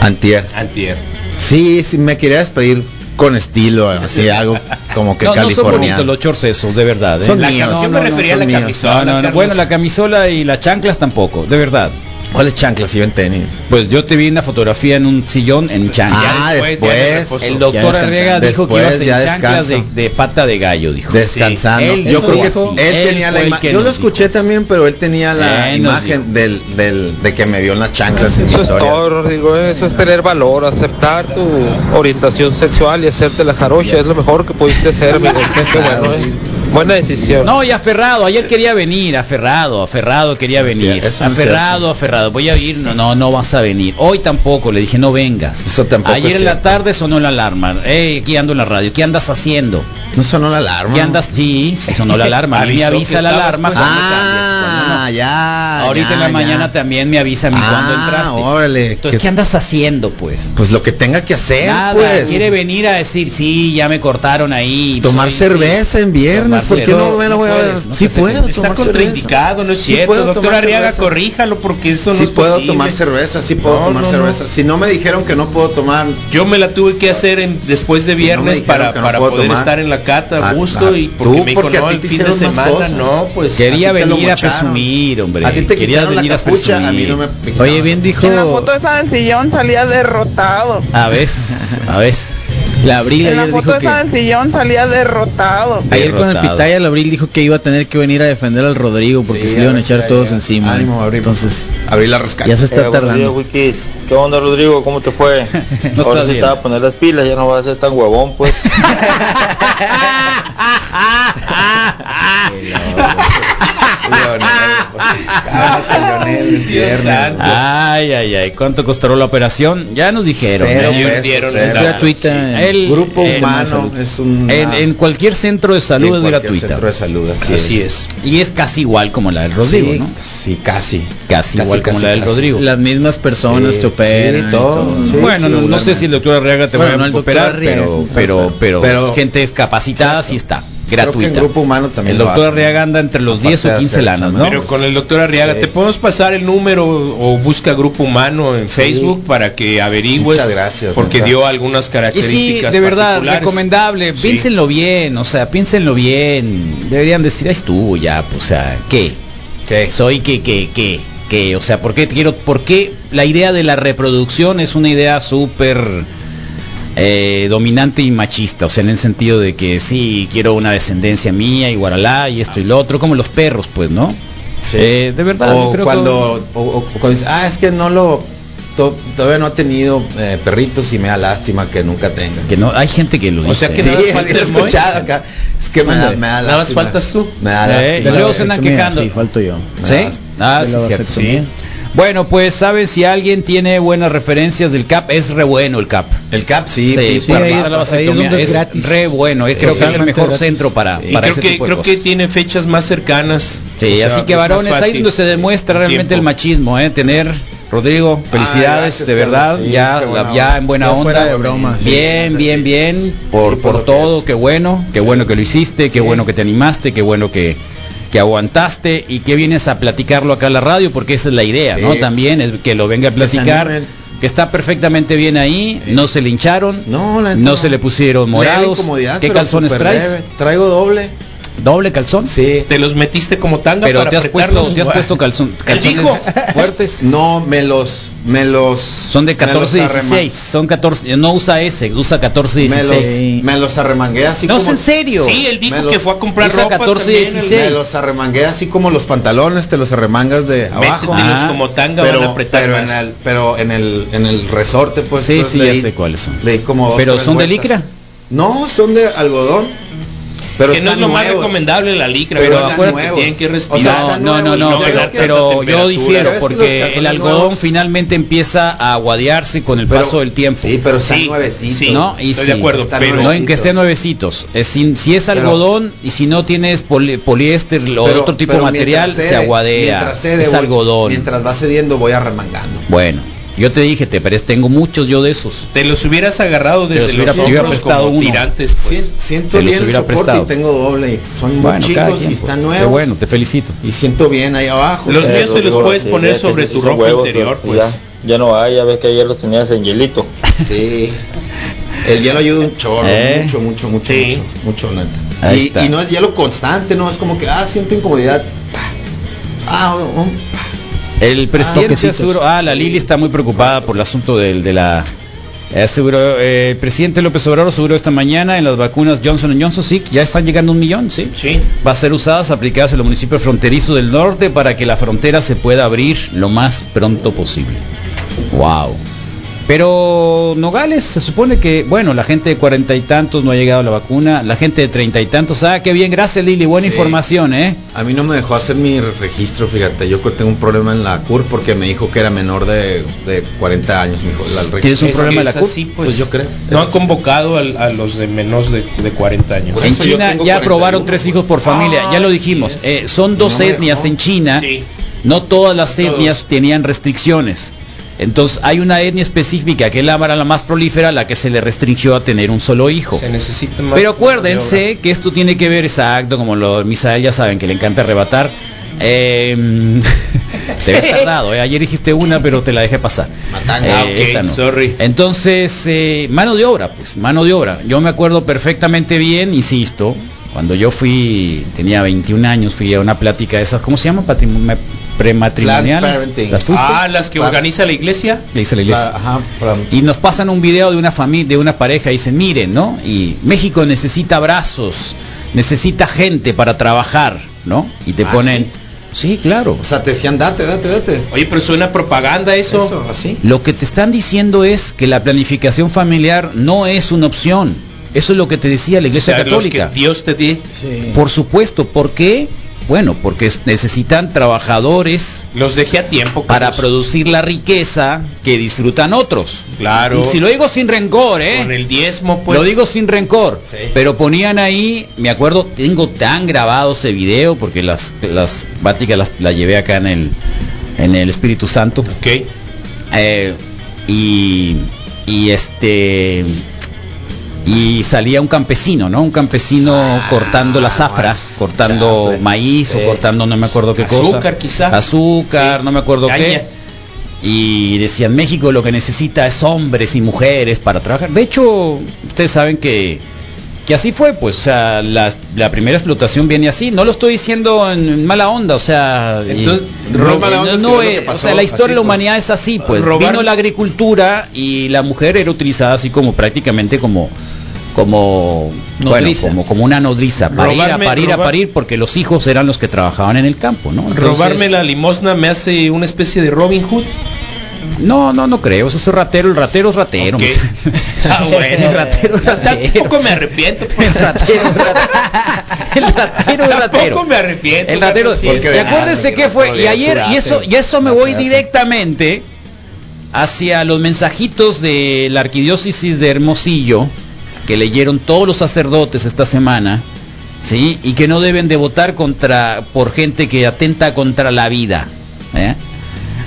Antier. antier. Sí, sí, me quería despedir con estilo, así algo como que no, no son californiano. bonitos los shorts esos, de verdad. ¿eh? Son La míos. yo No, me no, refería a la míos. camisola. No, no, no, Carlos. bueno, la camisola y las chanclas tampoco, de verdad. ¿Cuáles chanclas iban tenis? Pues yo te vi una fotografía en un sillón en chanclas. Ah, después, ya. El doctor. Arriaga dijo que iba ya hacer chanclas de, pata de gallo, dijo. descansando. Yo creo que así. él, Él tenía la imagen. Yo lo escuché dijo. también, pero él tenía la Él imagen del, del, de que me vio en las chanclas en mi Eso es historia. todo, Rodrigo. Eso es tener valor, aceptar tu orientación sexual y hacerte la jarocha. Es lo mejor que pudiste hacer, amigo. Bueno, ¿eh? Buena decisión. No, y aferrado, ayer quería venir, aferrado, aferrado quería venir. es aferrado, voy a ir, no, no, no vas a venir. Hoy tampoco, le dije, no vengas. Eso tampoco Ayer es en la tarde sonó la alarma. Ey, aquí ando en la radio, ¿qué andas haciendo? No sonó la alarma. ¿Qué andas? Sí, sí sonó la alarma. A mí me avisa la alarma pues. no. Ah, Ahorita en la ya. mañana también me avisa a mí cuando Ah, entraste. órale. Entonces, que- ¿qué andas haciendo, pues? Pues lo que tenga que hacer, Nada, pues. quiere venir a decir, sí, ya me cortaron ahí. Tomar soy- cerveza en viernes, ¿por qué no me lo No voy a ver? no sí puedo. Está tomar cerveza. contraindicado, no es Sí cierto. puedo Doctor Arriaga, cerveza. corríjalo porque eso no Sí es puedo posible. tomar cerveza, sí puedo No, tomar no, cerveza. Si no me dijeron que no puedo tomar, Yo me la tuve que hacer en- después de viernes para, para puedo poder tomar. estar en la cata a Ah, gusto ah, y porque me dijo, no, el fin de semana, no, pues... Quería venir a presumir, hombre. a ti te Quería quitaron la venir a capucha, a mí no me Oye, bien dijo En la foto de San Sillón salía derrotado. A ver, a ver. la Abril En la foto dijo de que San Sillón salía derrotado. ayer con el pitaya la Abril dijo que iba a tener que venir a defender al Rodrigo porque Sí, se le iban a echar ya todos encima. Ánimo, Abril. Entonces, abrí la rescate. ya se está tardando. Wikis. ¿Qué onda, Rodrigo? ¿Cómo te fue? No Ahora sí vas a poner las pilas, ya no vas a ser tan huevón, pues. Dios santo. Ay, ay, ay. ¿Cuánto costará la operación? Ya nos dijeron. Cero ¿eh? pesos, dieron cero. es gratuita. El Grupo eh, humano es un En, en cualquier centro de salud en es cualquier gratuita. centro de salud, así, Así es. Y es casi igual como la del Rodrigo, sí, ¿no? Sí, casi. Casi, Casi, igual como casi, la del casi. Rodrigo. Las mismas personas Sí, te operan. sí, y todo, sí. bueno, no, no sé si el doctor Arriaga te Bueno, va a el operar, pero, pero, pero, Pero- gente capacitada sí está, Creo que en gratuita. grupo humano también el lo doctor hacen. Arriaga anda entre los Aparte 10 o de 15 hacer lanas, ¿no? Pero con el doctor Arriaga, Sí. ¿te podemos pasar el número o busca Grupo Humano en Sí. Facebook para que averigües? Muchas gracias, Porque dio algunas Y características sí, de verdad, recomendable, Sí. piénsenlo bien, o sea, piénsenlo bien. Deberían decir, ahí estuvo ya, pues, o sea, ¿qué? ¿Qué? Soy que, que, que, que, o sea, ¿por qué quiero, por qué la idea de la reproducción es una idea súper eh, dominante y machista? O sea, en el sentido de que sí, quiero una descendencia mía y guaralá y esto y lo otro, como los perros, pues, ¿no? Sí. Eh, de verdad, o creo cuando, o- o cuando ah, es que no lo, to- todavía no ha tenido eh, perritos y me da lástima que nunca tenga. que no, hay gente que lo dice. O sea que Sí, más sí, falta escuchado acá. Es que me da, me da Nada más lástima. faltas tú. Me da Eh, lástima. y luego se andan quejando. Sí, falto yo. ¿Sí? Ah, sí, cierto. vasectomía. Bueno, pues sabes si alguien tiene buenas referencias del CAP, es re bueno el CAP. El CAP sí, Sí, sí, para ahí es- la ahí es vasectomía es es re bueno, eh, creo que es el mejor gratis. centro para, Y para creo ese que tipo de creo que tiene fechas más cercanas. Sí, O sea, así que es varones, ahí donde se demuestra el realmente tiempo. el machismo, eh, tener Rodrigo, felicidades, gracias, de verdad, sí, ya, la- ya en buena Ya onda. fuera de broma, sí. Bien, bien, bien, por, Sí, por por lo que todo, es. qué bueno, qué bueno que lo hiciste, qué Sí. bueno que te animaste, qué bueno que, que aguantaste y que vienes a platicarlo acá a la radio, porque esa es la idea, Sí. ¿no? También el que lo venga a platicar, que está perfectamente bien ahí, no se le hincharon, No, no no. se le pusieron morados. ¿Qué calzones traes? leve. Traigo doble. ¿Doble calzón? Sí. Te los metiste como tanga Pero para te has puesto, te has puesto calzón, calzones fuertes. No, me los, me los. Son de me los 14 arrema- 16, son 14, no usa ese, usa 14 Me 16. los, me los arremangué así No, como. es en serio. Sí, él dijo Me los- que fue a comprar usa ropa 14 también, el- 16. Me los arremangué así como los pantalones, te los arremangas de abajo. Ah. como tanga van a Pero, apretar pero en el, pero en el, en el resorte, pues. Sí, sí, ya sé cuáles son. Le di como dos, Pero son de licra. No, son de algodón. Pero que no es lo más recomendable la licra, Pero pero, que nuevos. tienen que O sea, respirar. No, no, no, no, pero, yo difiero ¿Ves que los porque el algodón nuevos? finalmente empieza a aguadearse con el Pero- paso del tiempo. Sí, pero están Sí, nuevecitos. sí. ¿no? Y Estoy sí, de acuerdo, están pero no en que estén nuevecitos. Es sin- si es Pero- algodón y si no tienes poli- poliéster o Pero- otro tipo de material, se aguadea. cede, es voy- algodón. Mientras va cediendo voy arremangando. Bueno, yo te dije, te pero tengo muchos yo de esos. te los hubieras agarrado desde los hubiera- los te hubiera hombros prestado como uno. tirantes, pues. Sien- siento te los bien el hubiera soporte prestado. y tengo doble. Son muy Bueno, chicos quien, y están pues. nuevos. Qué bueno, te felicito. Y siento bien ahí abajo. Los míos se los puedes poner sobre tu ropa interior, pues. Ya, ya no hay, ya ves que ayer los tenías en hielito. Sí. El hielo ayuda un chorro, ¿Eh? mucho, mucho, mucho, Sí. mucho, mucho, neta. Ahí Y, está. y no es hielo constante, no es como que, ah, siento incomodidad. Ah, oh, oh. El presidente toquecitos. aseguró, ah, la Lili está muy preocupada por el asunto del, de la... Aseguró, eh, el presidente López Obrador aseguró esta mañana en las vacunas Johnson Johnson, sí, ya están llegando un millón, sí. Sí. Va a ser usadas, aplicadas en los municipios fronterizos del norte para que la frontera se pueda abrir lo más pronto posible. Wow. Pero Nogales se supone que, bueno, la gente de cuarenta y tantos no ha llegado a la vacuna, la gente de treinta y tantos, ah, qué bien, gracias Lili, buena Sí. información, ¿eh? A mí no me dejó hacer mi registro, fíjate. Yo creo que tengo un problema en la CUR porque me dijo que era menor de, de 40 años. Me dijo, la- ¿Tienes un Es problema de la CUR? así, Pues yo creo. No han convocado al- a, los de menos de, de 40 años. En China ya 41, aprobaron tres pues. hijos por familia, Ah, ya lo sí, dijimos. eh, son dos No etnias en China, Sí. no todas las Todos. etnias tenían restricciones. Entonces hay una etnia específica que es la, la más prolífera, la que se le restringió a tener un solo hijo. Se necesita más Pero mano de obra. acuérdense que esto tiene que ver exacto, como lo Misael ya saben que le encanta arrebatar. Eh, te ves tardado, eh. ayer dijiste una pero te la dejé pasar. Matanga. Eh, esta no. sorry. Entonces, eh, mano de obra, pues, mano de obra. Yo me acuerdo perfectamente bien, insisto, cuando yo fui, tenía 21 años, fui a una plática de esas, ¿cómo se llama? Me- Prematrimoniales. ¿Las fuiste? Ah, las que organiza la iglesia. La iglesia. La- ajá, para- Y nos pasan un video de una familia, de una pareja, y dicen, miren, ¿no? Y México necesita brazos, necesita gente para trabajar, ¿no? Y te Ah, ponen, sí, claro. O sea, te decían, date, date, date. Oye, pero suena propaganda eso. Eso, así. Lo que te están diciendo es que la planificación familiar no es una opción. Eso es lo que te decía la O Iglesia sea, los que Católica. Dios te di. Por supuesto, ¿por qué? Bueno, porque es- necesitan trabajadores Los dejé a tiempo. para producir la riqueza que disfrutan otros. Claro. Y si lo digo sin rencor, ¿eh? Con el diezmo, pues. Lo digo sin rencor, Sí. pero ponían ahí, me acuerdo, tengo tan grabado ese video porque las las las, las llevé acá en el en el Espíritu Santo Ok. eh, y y este y salía un campesino, ¿no? Un campesino Ah, cortando la zafra, pues, cortando ya, maíz o cortando no me acuerdo qué cosa. Azúcar, quizá. Azúcar, Sí. no me acuerdo Caña. qué. Y decían, México lo que necesita es hombres y mujeres para trabajar. De hecho, ustedes saben que, que así fue, pues, o sea, la, la primera explotación viene así. No lo estoy diciendo en, en mala onda, o sea... y- Entonces, no es mala onda, no, no es lo que es- o sea, la historia así, de la pues. humanidad es así, pues. Robar- Vino la agricultura y la mujer era utilizada así como prácticamente como como bueno, Nodriza. como como una nodriza para ir a parir a parir porque los hijos eran los que trabajaban en el campo, ¿no? Entonces- Robarme la limosna me hace una especie de Robin Hood. No, no, no creo. Eso es ratero. El ratero es ratero. Ah, bueno. El ratero es ratero. Tampoco me arrepiento. pues. El ratero es ratero. El ratero es ratero. Tampoco me arrepiento. El ratero. Porque y de- acuérdense que fue. Y ayer, y eso, y eso me voy directamente hacia los mensajitos de la arquidiócesis de Hermosillo que leyeron todos los sacerdotes esta semana, sí, y que no deben de votar contra por gente que atenta contra la vida. ¿eh?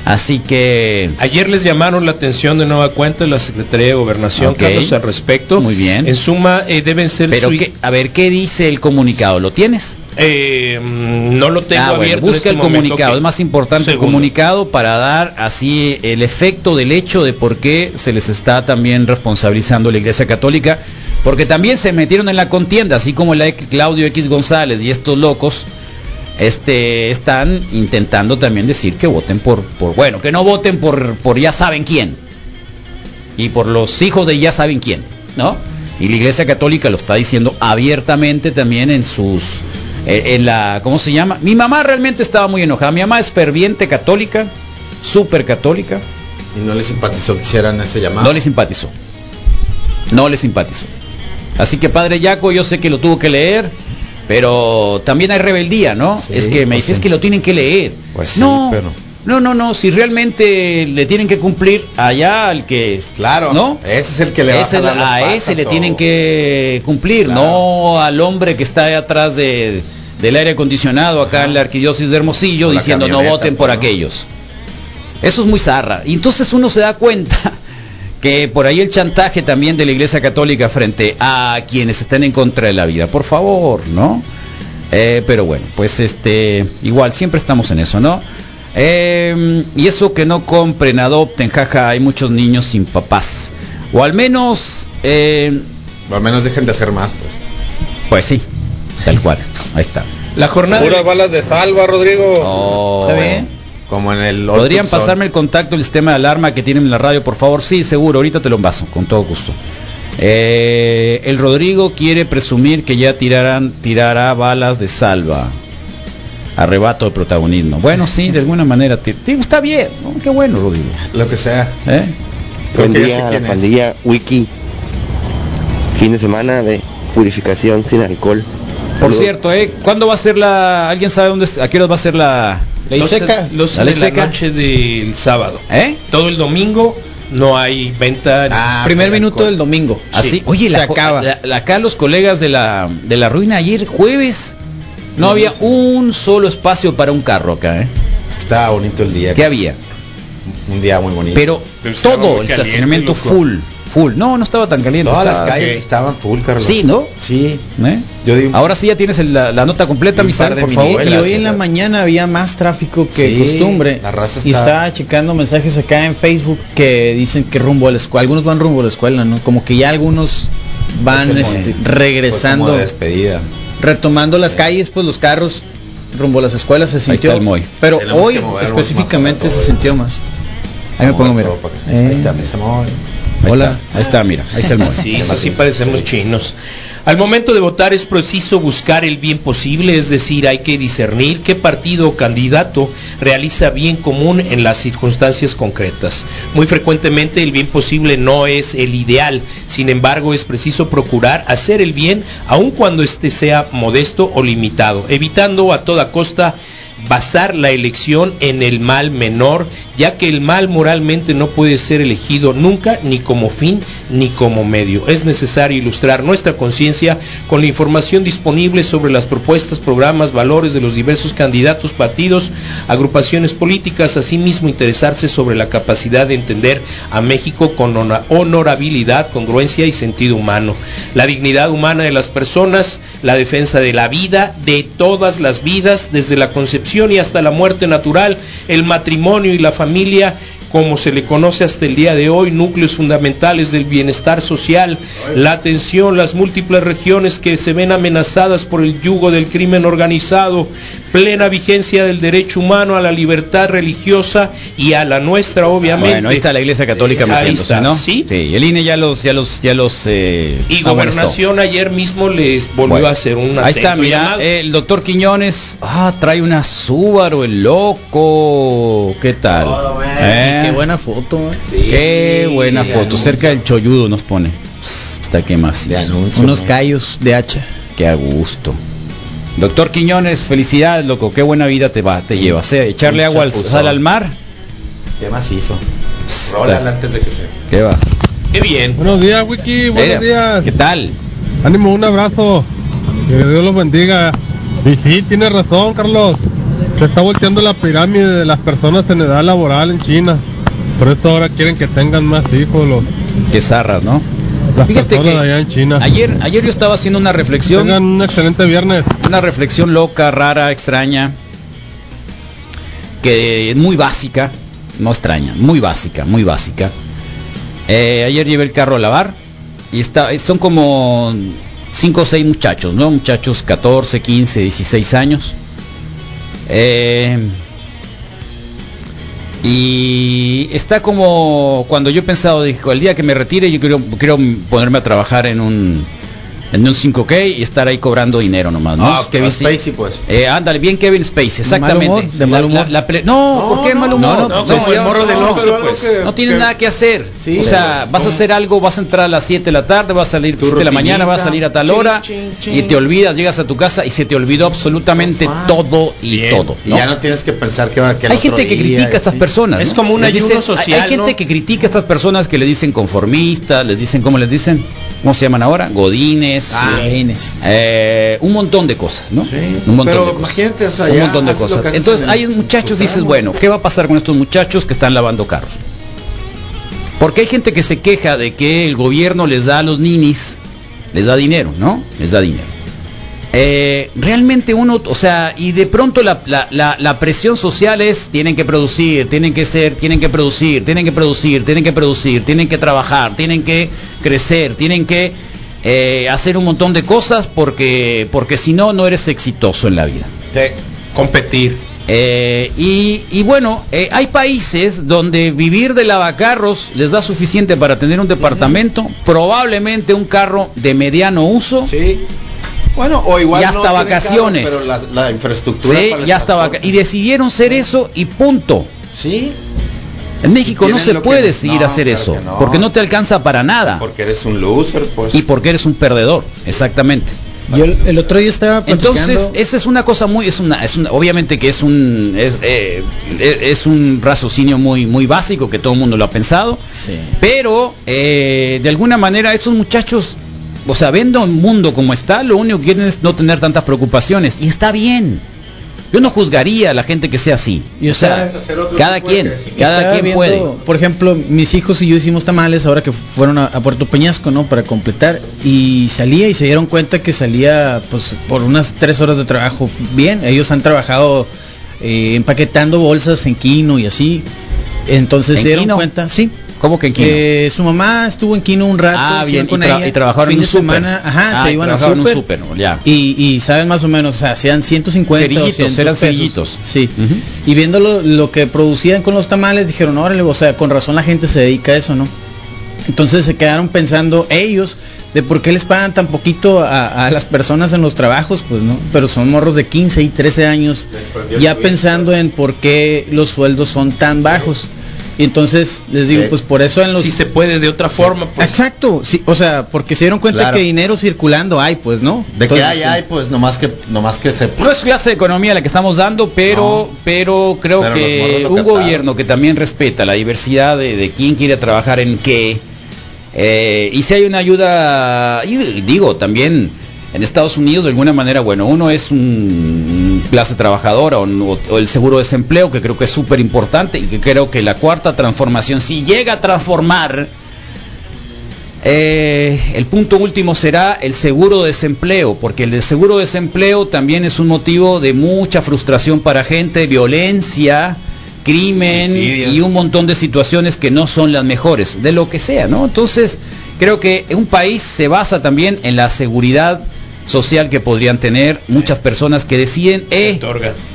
Así que Ayer les llamaron la atención de nueva cuenta de la Secretaría de Gobernación, Ok. Carlos, al respecto. Muy bien. En suma, eh, deben ser Pero a ver, ¿qué dice el comunicado? ¿Lo tienes? Eh, no lo tengo Ah, bueno, abierto. busca este el momento, comunicado, es más importante el comunicado para dar así el efecto del hecho de por qué se les está también responsabilizando la Iglesia Católica, porque también se metieron en la contienda, así como la ex- Claudio X González y estos locos este están intentando también decir que voten por por bueno, que no voten por por ya saben quién. Y por los hijos de ya saben quién, ¿no? Y la Iglesia Católica lo está diciendo abiertamente también en sus eh, en la ¿cómo se llama? Mi mamá realmente estaba muy enojada. Mi mamá es ferviente católica, súper católica. Y no le simpatizó que hicieran ese llamado. No le simpatizó. No le simpatizó. Así que padre Yaco, yo sé que lo tuvo que leer, pero también hay rebeldía, ¿no? Sí, es que me pues dices sí. que lo tienen que leer. Pues sí, no, pero- no, no, no, si realmente le tienen que cumplir allá al que Claro, ¿no? ese es el que le va a Ese- las a ese le o- tienen que cumplir, no al hombre que está atrás de, del aire acondicionado acá en la arquidiócesis de Hermosillo diciendo no voten por pues, ¿no? aquellos. Eso es muy zarra. Y entonces uno se da cuenta que por ahí el chantaje también de la Iglesia Católica frente a quienes estén en contra de la vida. Por favor, ¿no? Eh, pero bueno, pues este, igual siempre estamos en eso, ¿no? Eh, y eso que no compren, adopten, jaja, hay muchos niños sin papás. O al menos, eh, O al menos dejen de hacer más, pues. pues sí, tal cual, ahí está. La jornada Puras balas de salva, Rodrigo. Oh, ¿Está bien? Como en el ¿Podrían Tucson. pasarme el contacto del sistema de alarma que tienen en la radio, por favor? Sí, seguro, ahorita te lo paso, con todo gusto. Eh, el Rodrigo quiere presumir que ya tirarán, tirará balas de salva. Arrebato de protagonismo. Bueno, sí, de alguna manera. está bien, ¿no? Qué bueno, Rodrigo. Lo que sea. ¿Eh? Buen día la pandilla Wiki. Fin de semana de purificación sin alcohol. Por cierto, ¿eh? ¿cuándo va a ser la... ¿Alguien sabe dónde, a qué hora va a ser la... Ley Los- seca. Los ¿La de la noche del sábado. ¿Eh? Todo el domingo no hay venta. Ah, Primer minuto alcohol. del domingo. Así, Sí. oye, se la, acaba. la- la- acá los colegas de la, de la ruina ayer, jueves, no No, había no sé. un solo espacio para un carro acá, ¿eh? Estaba bonito el día. ¿Qué había? Un día muy bonito. Pero todo el caliente, estacionamiento loco. full, full. No, no estaba tan caliente. Todas las calles estaban full, Carlos. Sí, ¿no? Sí. ¿Eh? Yo un- Ahora sí ya tienes el- la, la nota completa, de por favor. Y hoy en la mañana había más tráfico que Sí, costumbre. la raza Y estaba checando mensajes acá en Facebook que dicen que rumbo a la escuela, algunos van rumbo a la escuela, ¿no? Como que ya algunos van como- este, regresando, como de despedida. retomando las calles, pues los carros rumbo a las escuelas se sintió. está el Moy. Pero Tenemos hoy específicamente se sintió más. Ahí me pongo, mira. Ahí está, Eh. Ahí Hola. está, ahí está, mira, ahí está el mono. Sí, eso sí parecemos chinos. Al momento de votar es preciso buscar el bien posible, es decir, hay que discernir qué partido o candidato realiza bien común en las circunstancias concretas. Muy frecuentemente el bien posible no es el ideal, sin embargo es preciso procurar hacer el bien aun cuando éste sea modesto o limitado, evitando a toda costa basar la elección en el mal menor, ya que el mal moralmente no puede ser elegido nunca ni como fin ni como medio. Es necesario ilustrar nuestra conciencia con la información disponible sobre las propuestas, programas, valores de los diversos candidatos, partidos, agrupaciones políticas, asimismo interesarse sobre la capacidad de entender a México con honorabilidad, congruencia y sentido humano, la dignidad humana de las personas, la defensa de la vida, de todas las vidas, desde la concepción y hasta la muerte natural, el matrimonio y la familia, como se le conoce hasta el día de hoy, núcleos fundamentales del bienestar social, la atención, las múltiples regiones que se ven amenazadas por el yugo del crimen organizado, plena vigencia del derecho humano a la libertad religiosa y a la nuestra, obviamente. Bueno, ahí está la Iglesia Católica Ahí está, ¿no? ¿sí? el INE ya los, ya los, ya los. eh, Y amonestó. Gobernación ayer mismo les volvió Bueno, a hacer un Ahí está, mira, llamado. eh, el doctor Quiñones, ah, trae una Subaru, el loco, ¿qué tal? ¿Eh? Qué buena foto. ¿eh? Qué buena sí, foto, cerca del cholludo nos pone. Pss, Está que más. Unos ¿no? callos de hacha. Qué a gusto. Doctor Quiñones, felicidades, loco, qué buena vida te va, te llevas. eh. Echarle agua al, sal al mar, Qué macizo. Rólala antes de que se. ¿qué va? Qué bien. Buenos días, Wiki. Buenos Eh, días. ¿Qué tal? Ánimo, un abrazo. Que Dios los bendiga. Y sí, tiene razón, Carlos. Se está volteando la pirámide de las personas en edad laboral en China. Por eso ahora quieren que tengan más hijos los, Qué zarras, ¿no? Fíjate que allá en China. Ayer, ayer yo estaba haciendo una reflexión. Tengan un excelente viernes. Una reflexión loca, rara, extraña. Que es muy básica. No extraña, muy básica, muy básica. Eh, ayer llevé el carro a lavar. Y está, son como 5 o 6 muchachos, ¿no? Muchachos 14, 15, 16 años. Eh, y está como cuando yo he pensado, dijo, el día que me retire yo quiero, quiero ponerme a trabajar en un en un 5K y estar ahí cobrando dinero nomás, ¿no? Ah, Kevin Así. Spacey, pues. Eh, ándale, bien Kevin Spacey, ¿De mal exactamente. humor? ¿De mal humor? la- la ple- no, ¿por qué mal humor? no, no, el morro del Oxxo, no, pues. no tienes nada que hacer. Sí, o sea, vas a hacer algo, vas a entrar a las 7 de la tarde, vas a salir Tu 7 de la mañana, vas a salir a tal hora Chin, chin, y te olvidas, llegas a tu casa y se te olvidó absolutamente todo y Bien. todo. Y ¿no? ya no tienes que pensar que va que el Hay otro gente que día, critica a estas sí. personas. Es ¿no? como un ayuno dicen- social, Hay, ¿no? gente que critica a estas personas que le dicen conformistas, les dicen, ¿cómo les dicen? ¿Cómo se llaman ahora? Godines. Ah. Eh, un montón de cosas, ¿no? Un montón Pero de cosas. imagínate, o sea, un ya montón de haces lo cosas. que haces Entonces en hay muchachos, dices, bueno, ¿qué va a pasar con estos muchachos que están lavando carros? Porque hay gente que se queja de que el gobierno les da a los ninis, les da dinero, ¿no? Les da dinero. Eh, realmente uno, o sea, y de pronto la, la- la- la presión social es, tienen que producir, tienen que ser, tienen que producir, tienen que producir, tienen que producir, tienen que trabajar, tienen que crecer, tienen que eh, hacer un montón de cosas porque, porque si no, no eres exitoso en la vida. Competir. Eh, y, y bueno, eh, hay países donde vivir de lavacarros les da suficiente para tener un departamento, probablemente un carro de mediano uso. Sí. Bueno, o igual y hasta vacaciones. carro, pero la, la infraestructura Sí, para hasta vaca- y decidieron ser eso y punto. Sí. En México no se que- puede decidir no, hacer claro eso, no. porque no te alcanza para nada Porque eres un loser, pues. y porque eres un perdedor, exactamente. Yo el, el otro día estaba platicando... Entonces, esa es una cosa muy, es una, es una, obviamente que es un, es, eh, es un raciocinio muy, muy básico que todo el mundo lo ha pensado, Sí. pero eh, de alguna manera esos muchachos, o sea, viendo el mundo como está, lo único que quieren es no tener tantas preocupaciones y está bien. Yo no juzgaría a la gente que sea así. Y o sea, cada quien, cada quien viendo, puede. Por ejemplo, mis hijos y yo hicimos tamales ahora que fueron a, a Puerto Peñasco, ¿no? Para completar. Y salía y se dieron cuenta que salía, pues, por unas tres horas de trabajo bien. Ellos han trabajado eh, empaquetando bolsas en Quino y así. Entonces ¿En se dieron Quino? cuenta, sí. ¿Cómo que en Quino? Eh, su mamá estuvo en Quino un rato. Ah, bien, con y, tra- ella, y trabajaron fin en un de súper. semana, ajá, Ah, se y iban a en un súper. súper, ya. Y, y saben más o menos, o sea, hacían 150 Cerillitos, 200 eran pesos. cerillitos. Sí. Y viendo lo, lo que producían con los tamales, dijeron, órale, o sea, con razón la gente se dedica a eso, ¿no? Entonces se quedaron pensando ellos de por qué les pagan tan poquito a, a las personas en los trabajos, pues no, pero son morros de 15 y 13 años ya pensando en por qué los sueldos son tan bajos. Y entonces les digo, pues por eso en los Si se puede de otra forma, pues. Exacto, sí, o sea, porque se dieron cuenta Claro. que dinero circulando hay, pues, ¿no? De que hay, sí. hay, pues nomás que, nomás que se No es clase de economía la que estamos dando, pero pero creo Pero que un captaron. gobierno que también respeta la diversidad de, de quién quiere trabajar en qué, eh, y si hay una ayuda, y digo, también en Estados Unidos de alguna manera, bueno, uno es un clase trabajadora o, el seguro de desempleo, que creo que es súper importante y que creo que la cuarta transformación, si llega a transformar, eh, el punto último será el seguro de desempleo, porque el seguro de desempleo también es un motivo de mucha frustración para gente, violencia, crimen Suicidios. y un montón de situaciones que no son las mejores, de lo que sea, ¿no? Entonces, creo que un país se basa también en la seguridad social que podrían tener muchas personas que deciden, eh,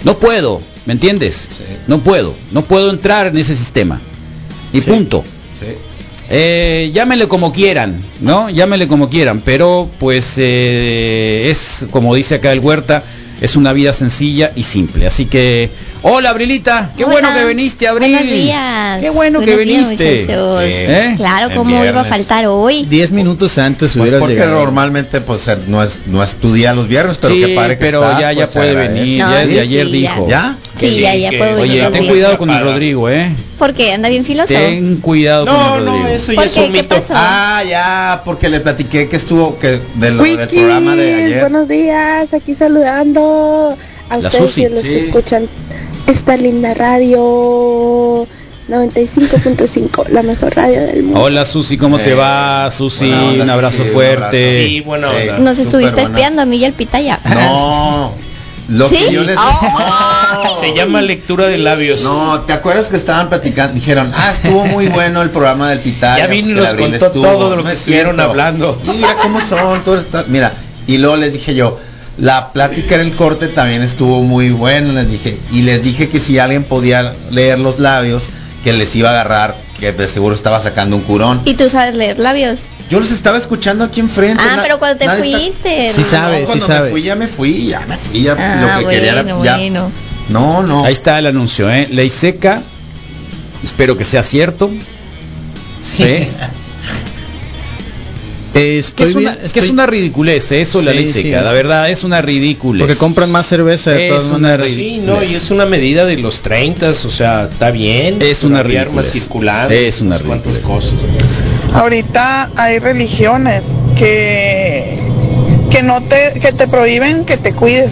no puedo, ¿me entiendes? No puedo, no puedo entrar en ese sistema. Y punto. Eh, llámenle como quieran, ¿no? Llámenle como quieran, pero pues eh, es, como dice acá el Huerta, es una vida sencilla y simple. Así que, hola Abrilita, qué Hola. bueno que viniste, Abril. Buenos días. Qué bueno Buenos que días, viniste. muchachos. ¿Eh? Claro, ¿cómo iba a faltar hoy? 10 minutos antes Pues hubieras porque llegado. normalmente pues eh, no es no es tu día los viernes, pero Sí, qué padre que pero está, ya, ya pues, puede venir, No, ya desde sí, ayer sí, dijo. ¿Ya? Sí, ya, ya puedo Oye, venir. ten cuidado con el Rodrigo, ¿eh? ¿Por qué? ¿Anda bien filoso? Ten cuidado con el Rodrigo. ¿Por qué? ¿Qué pasó? Ah, ya, porque le platiqué que estuvo que de lo del programa de ayer. buenos días, aquí saludando a La ustedes Susi, y a los sí. que escuchan esta linda radio. 95.5, la mejor radio del mundo. Hola Susi, ¿cómo te va? Susi, onda, un abrazo Susi, fuerte. abrazo. Sí, buena onda. Nos estuviste buena. espiando a mí y al pitaya. No. Lo ¿Sí? que yo les. Se llama lectura de labios. No, ¿te acuerdas que estaban platicando? Dijeron, ah, estuvo muy bueno el programa del Pitaya. Ya vino y nos contó estuvo". todo de lo No que es estuvieron cierto. hablando. Mira cómo son, todo está- mira. Y luego les dije yo, la plática en el corte también estuvo muy buena, les dije. Y les dije que si alguien podía leer los labios, que les iba a agarrar, que de seguro estaba sacando un curón. Y tú sabes leer labios. Yo los estaba escuchando aquí enfrente. Ah, pero cuando te nadie está- fuiste. Sí no. sabe, sí cuando sabe. me fui, ya me fui, ya me fui, ya Ah, lo que quería era bueno, ya. bueno. No, no. Ahí está el anuncio, ¿eh? Ley seca. Espero que sea cierto. Sí. Eh, Es que es una, que es una ridiculez, ¿eh? eso la ley seca, la verdad es una ridiculez. Porque compran más cerveza de Es todas una maneras. Sí, no, y es una medida de los 30, o sea, está bien. Es una ridiculez. circulando. Es una no sé cosas. Ahorita hay religiones que que no te que te prohíben que te cuides,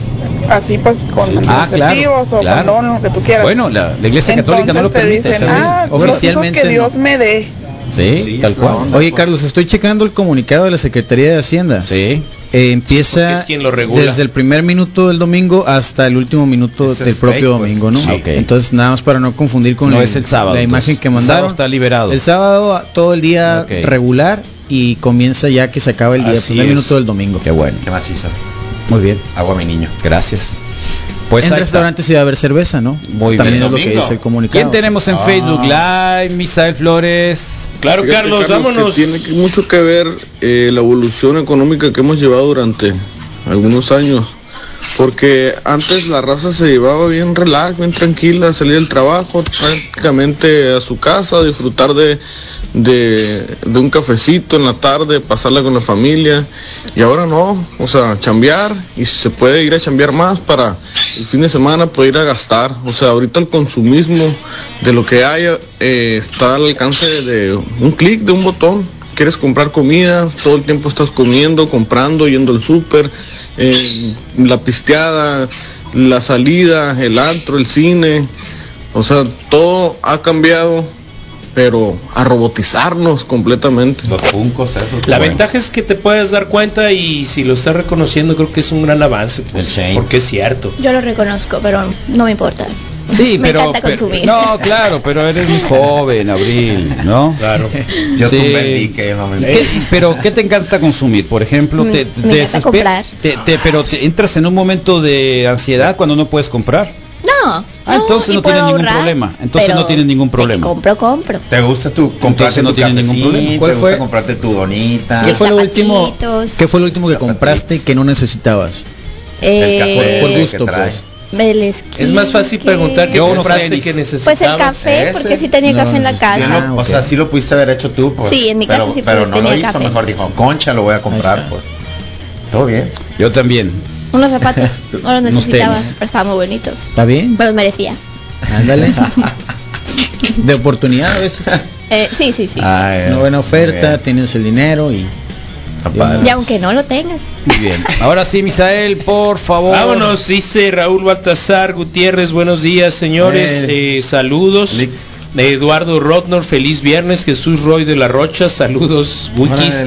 así pues con Ah, claro, o claro. condón, lo que tú quieras. Bueno, la, la Iglesia Católica no lo permite. dicen, ah, Oficialmente que no. Dios me dé. Sí, Sí, tal cual. onda. Oye, pues. Carlos, estoy checando el comunicado de la Secretaría de Hacienda. Sí. Eh, empieza es quien lo regula. desde el primer minuto del domingo hasta el último minuto Ese del propio fake, domingo, ¿no? Sí. Ok. Entonces, nada más para no confundir con No el- es el sábado. la imagen entonces. que El sábado mandaron. está liberado. El sábado todo el día regular y comienza ya que se acaba el día, el Así primer es. minuto del domingo. Qué bueno. ¿Qué más hizo? Muy bien. Agua mi niño. Gracias. Pues en restaurantes va a haber cerveza, ¿no? Muy También bien. es lo que dice el comunicado. ¿Quién tenemos en Ah. Facebook Live? Misael Flores. Claro, Fíjate, Carlos, vámonos. tiene mucho que ver eh, la evolución económica que hemos llevado durante algunos años. Porque antes la raza se llevaba bien relax, bien tranquila, salía del trabajo prácticamente a su casa, a disfrutar de, de, de un cafecito en la tarde, pasarla con la familia. Y ahora no, o sea, chambear y se puede ir a chambear más para el fin de semana poder ir a gastar. O sea, ahorita el consumismo de lo que haya eh, está al alcance de un clic, de un botón. Quieres comprar comida, todo el tiempo estás comiendo, comprando, yendo al súper, eh, la pisteada, la salida, el antro, el cine. O sea, todo ha cambiado, pero a robotizarnos completamente. Los puncos, esos. La Bueno. ventaja es que te puedes dar cuenta y si lo estás reconociendo creo que es un gran avance, pues, Shane. porque es cierto. Yo lo reconozco, pero no me importa. Sí, Me pero, encanta pero- consumir. no, claro, pero eres muy joven, Abril, ¿no? Claro. Yo Sí. tumbé el dique, no me ¿Qué- pero ¿qué te encanta consumir? Por ejemplo, te, Mm, me te- te- pero te entras en un momento de ansiedad cuando no puedes comprar. No. Ah, entonces no tienes ningún ahorrar, problema. Entonces no tienes ningún problema. compro, compro. ¿Te gusta tu comprarte no tu tiene ningún problema. ¿Cuál ¿Te fue? gusta comprarte tu donita? ¿Qué fue lo último? ¿Qué fue lo último que Zapatitos. compraste que no necesitabas? El café Eh, Por que gusto, pues. Es más fácil que- preguntar qué compraste tenis. que Pues necesitabas. el café, Ese. porque sí tenía No, café en la no, casa. No- Ah, O sea, sí lo pudiste haber hecho tú, pues. Sí, en mi casa pero, sí Pero no lo hizo, café. mejor dijo, concha, lo voy a comprar, pues. Todo bien. Yo también. Unos zapatos. No los necesitaba, pero estaban muy bonitos. ¿Está bien? Pero los merecía. Ándale. De oportunidad a veces. Eh, sí, sí, sí. Ay, Una buena oferta, bien. tienes el dinero y y aunque no lo tengas. Muy bien. Ahora sí, Misael, por favor. Vámonos, dice Raúl Baltasar Gutiérrez, buenos días señores, Eh. eh, saludos. Eduardo Rotnor, feliz viernes. Jesús Roy de la Rocha, saludos, Wikis.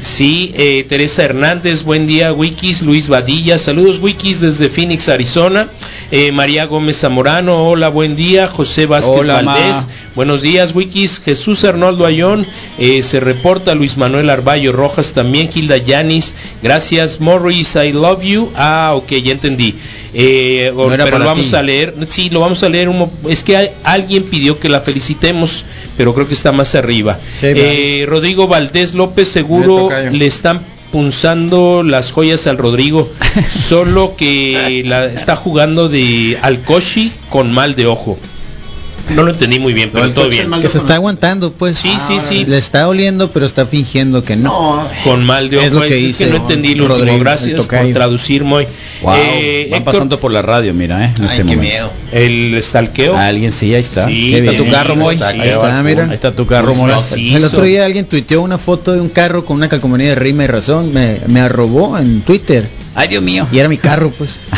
Sí, eh, Teresa Hernández, buen día, Wikis. Luis Vadilla, saludos, Wikis desde Phoenix, Arizona. Eh, María Gómez Zamorano, hola, buen día. José Vázquez Hola, Ma. Valdés, buenos días, Wikis. Jesús Arnoldo Ayón, eh, se reporta Luis Manuel Arballo Rojas también. Hilda Yanis, gracias. Morris, I love you. Ah, ok, ya entendí. Eh, No pero lo vamos ti. a leer. Sí, lo vamos a leer. un es que hay- alguien pidió que la felicitemos, pero creo que está más arriba. Sí, Eh, Rodrigo Valdés López, seguro le están punzando las joyas al Rodrigo, solo que la, está jugando de Alcoshi con mal de ojo. No lo entendí muy bien, pero todo bien. que se está aguantando, pues. Sí, sí, sí. Le está oliendo, pero está fingiendo que no. No, Con mal de ojo. Es lo que es que no entendí lo Rodrigo, último. Gracias por traducir, Moy. Wow, Eh, van Héctor, pasando por la radio, mira, ¿eh? En Ay, este qué momento. miedo. el stalkeo. Alguien sí, ahí está. Sí, está bien. tu carro, Moy. Ahí está, mira. Ahí está tu carro, Moy. El otro día alguien tuiteó una foto de un carro con una calcomanía de rima y razón. Me, me arrobó en Twitter. Ay, Dios mío. Y era mi carro, pues.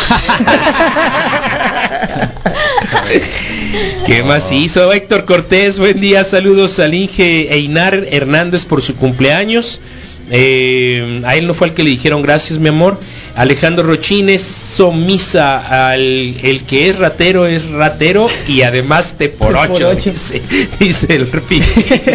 ¿Qué más hizo? Héctor Cortés, buen día, saludos al Inge Einar Hernández por su cumpleaños. Eh, a él no fue al que le dijeron gracias, mi amor. Alejandro Rochines, somisa al el que es ratero es ratero y además te por ocho, dice, dice el repi.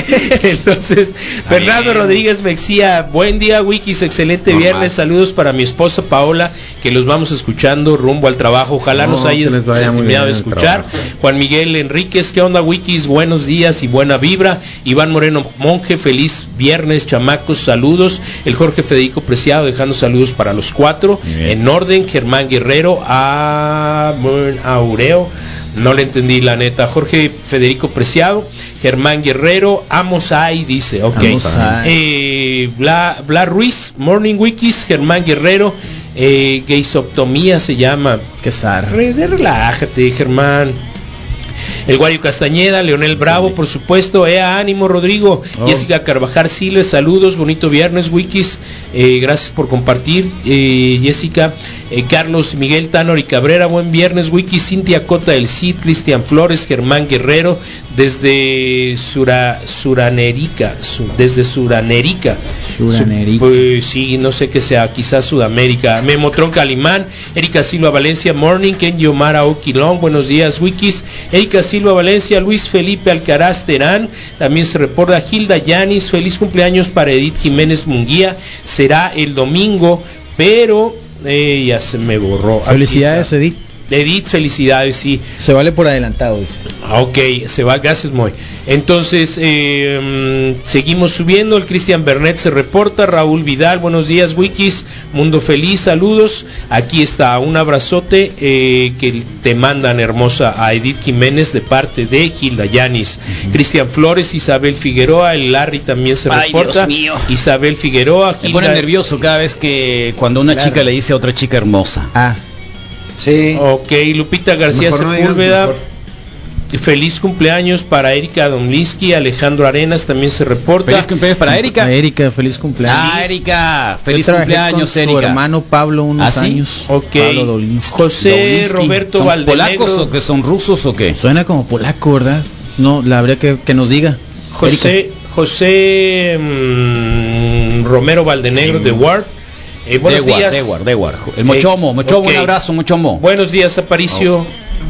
Entonces, Fernando Rodríguez Mexía, buen día, Wikis, excelente Normal. viernes, saludos para mi esposa Paola, que los vamos escuchando rumbo al trabajo. Ojalá No, nos hayas terminado de escuchar. trabajo. Juan Miguel Enríquez, ¿qué onda Wikis? Buenos días y buena vibra. Iván Moreno Monje, feliz viernes, chamacos, saludos. El Jorge Federico Preciado dejando saludos para los cuatro. En orden, Germán Guerrero, a Aureo. No le entendí la neta. Jorge Federico Preciado, Germán Guerrero, Amos Ay, dice, ok. Eh, Bla, Bla Ruiz, Morning Wikis, Germán Guerrero, eh, Gaisoptomía se llama. De relájate, Germán. El Guario Castañeda, Leonel Bravo, por supuesto, Ea Ánimo, Rodrigo, Oh. Jessica Carvajal Siles, saludos, bonito viernes, Wikis, eh, gracias por compartir, eh, Jessica, eh, Carlos Miguel Tanor y Cabrera, buen viernes, Wikis, Cintia Cota del Cid, Cristian Flores, Germán Guerrero, desde Sura, Suranerica, su- desde Suranerica, Suranerica. pues sí, no sé qué sea, quizás Sudamérica. Memotron Calimán, Erika Silva Valencia, Morning, Ken Yomara Oquilón, buenos días, Wikis. Erika Silva Valencia, Luis Felipe Alcaraz Terán, también se reporta Gilda Yanis, feliz cumpleaños para Edith Jiménez Munguía, será el domingo, pero eh, ya se me borró. Felicidades. Edith. Edith, felicidades, sí. Se vale por adelantado, dice. Ah, Ok, se va, gracias Moy. Entonces, eh, mm, seguimos subiendo, el Cristian Bernet se reporta, Raúl Vidal, buenos días Wikis, Mundo Feliz, saludos, aquí está, un abrazote eh, que te mandan hermosa a Edith Jiménez de parte de Gilda Yanis, Cristian Flores, Isabel Figueroa, el Larry también se Ay, reporta, Dios mío. Isabel Figueroa, Me pone Gilda- nervioso cada vez que cuando una Claro. chica le dice a otra chica hermosa. Ah, Sí. Ok, Lupita García Mejor Sepúlveda. Feliz cumpleaños para Erika Domlinsky, Alejandro Arenas también se reporta. Feliz cumpleaños para Erika. Erika, feliz cumpleaños. Ah, Erika, feliz cumpleaños, con su Erika. hermano Pablo unos ¿Ah, sí? años. Ok. Pablo Dolinsky. José Dolinsky. Roberto ¿Son Valdenegro. polacos o que son rusos o qué? Suena como polaco, ¿verdad? No, la habría que, que nos diga. José, José mm, Romero Valdenegro de Ward. Eh, buenos Dewar, días. Dewar, Dewar. El Mochomo, Mochomo, ok. un abrazo, Mochomo. Buenos días, Aparicio.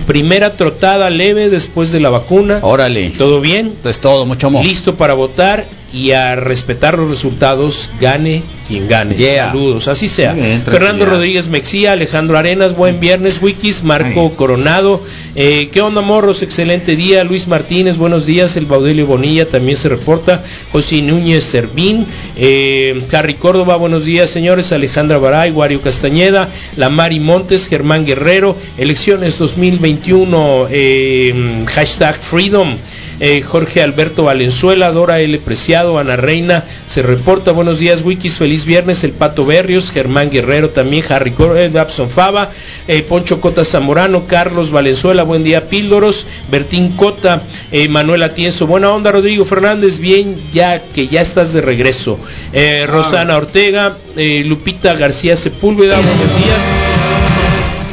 Primera trotada leve después de la vacuna. Órale. ¿Todo bien? Es todo, Mochomo. Listo para votar y a respetar los resultados, gane quien gane. Yeah. Saludos, así sea. Bien, Fernando. Rodríguez Mexía, Alejandro Arenas, buen viernes, Wikis, Marco Coronado. Eh, ¿Qué onda, morros? Excelente día. Luis Martínez, buenos días. El Baudelio Bonilla también se reporta. José Núñez Servín. Eh, Harry Córdoba, buenos días, señores. Alejandra Baray, Wario Castañeda. La Mari Montes, Germán Guerrero. Elecciones 2021. eh, hashtag Freedom. Eh, Jorge Alberto Valenzuela, Dora L. Preciado, Ana Reina, se reporta, buenos días Wikis, feliz viernes, el Pato Berrios, Germán Guerrero también, Harry eh, Dabson Fava, eh, Poncho Cota Zamorano, Carlos Valenzuela, buen día Píldoros, Bertín Cota, eh, Manuel Atienzo, buena onda Rodrigo Fernández, bien ya que ya estás de regreso, Eh, Rosana Ortega, Lupita García Sepúlveda, buenos días.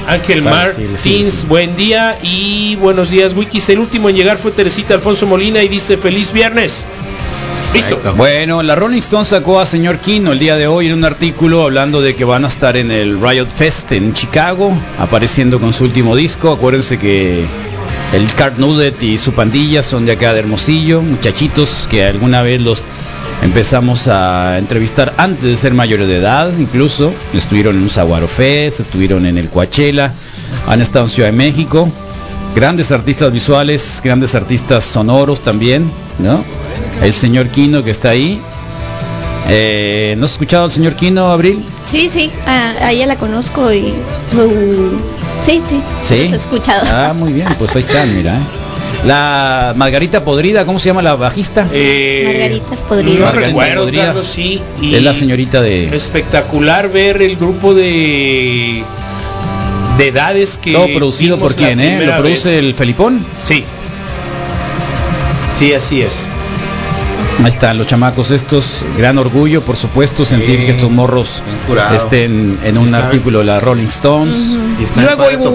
Ángel sí, Martins, buen día y buenos días Wikis. El último en llegar fue Teresita Alfonso Molina y dice feliz viernes. Listo. Bueno, la Rolling Stone sacó a señor Kino el día de hoy en un artículo hablando de que van a estar en el Riot Fest en Chicago, apareciendo con su último disco. Acuérdense que el Cart Nudet y su pandilla son de acá de Hermosillo, muchachitos que alguna vez los empezamos a entrevistar antes de ser mayores de edad, incluso estuvieron en un Saguaro Fest, estuvieron en el Coachella, han estado en Ciudad de México. Grandes artistas visuales, grandes artistas sonoros también, ¿no? El señor Kino que está ahí. Eh, ¿No has escuchado al señor Kino, Abril? Sí, sí, a, a ella la conozco y su... Sí, sí, Sí. he escuchado. Ah, muy bien, pues ahí están, mira. ¿eh? La Margarita Podrida, ¿cómo se llama la bajista? Eh, Margaritas podridas. No Margarita recuerdo, Podrida. Carlos, sí. y Es la señorita de... Espectacular ver el grupo de de edades que Todo producido vimos por quién, ¿eh? ¿Lo produce vez. el Felipón? Sí. Sí, así es. Ahí están los chamacos estos, gran orgullo, por supuesto, sentir que estos morros curado. estén en un Está- artículo de la Rolling Stones. Y está Luego hubo,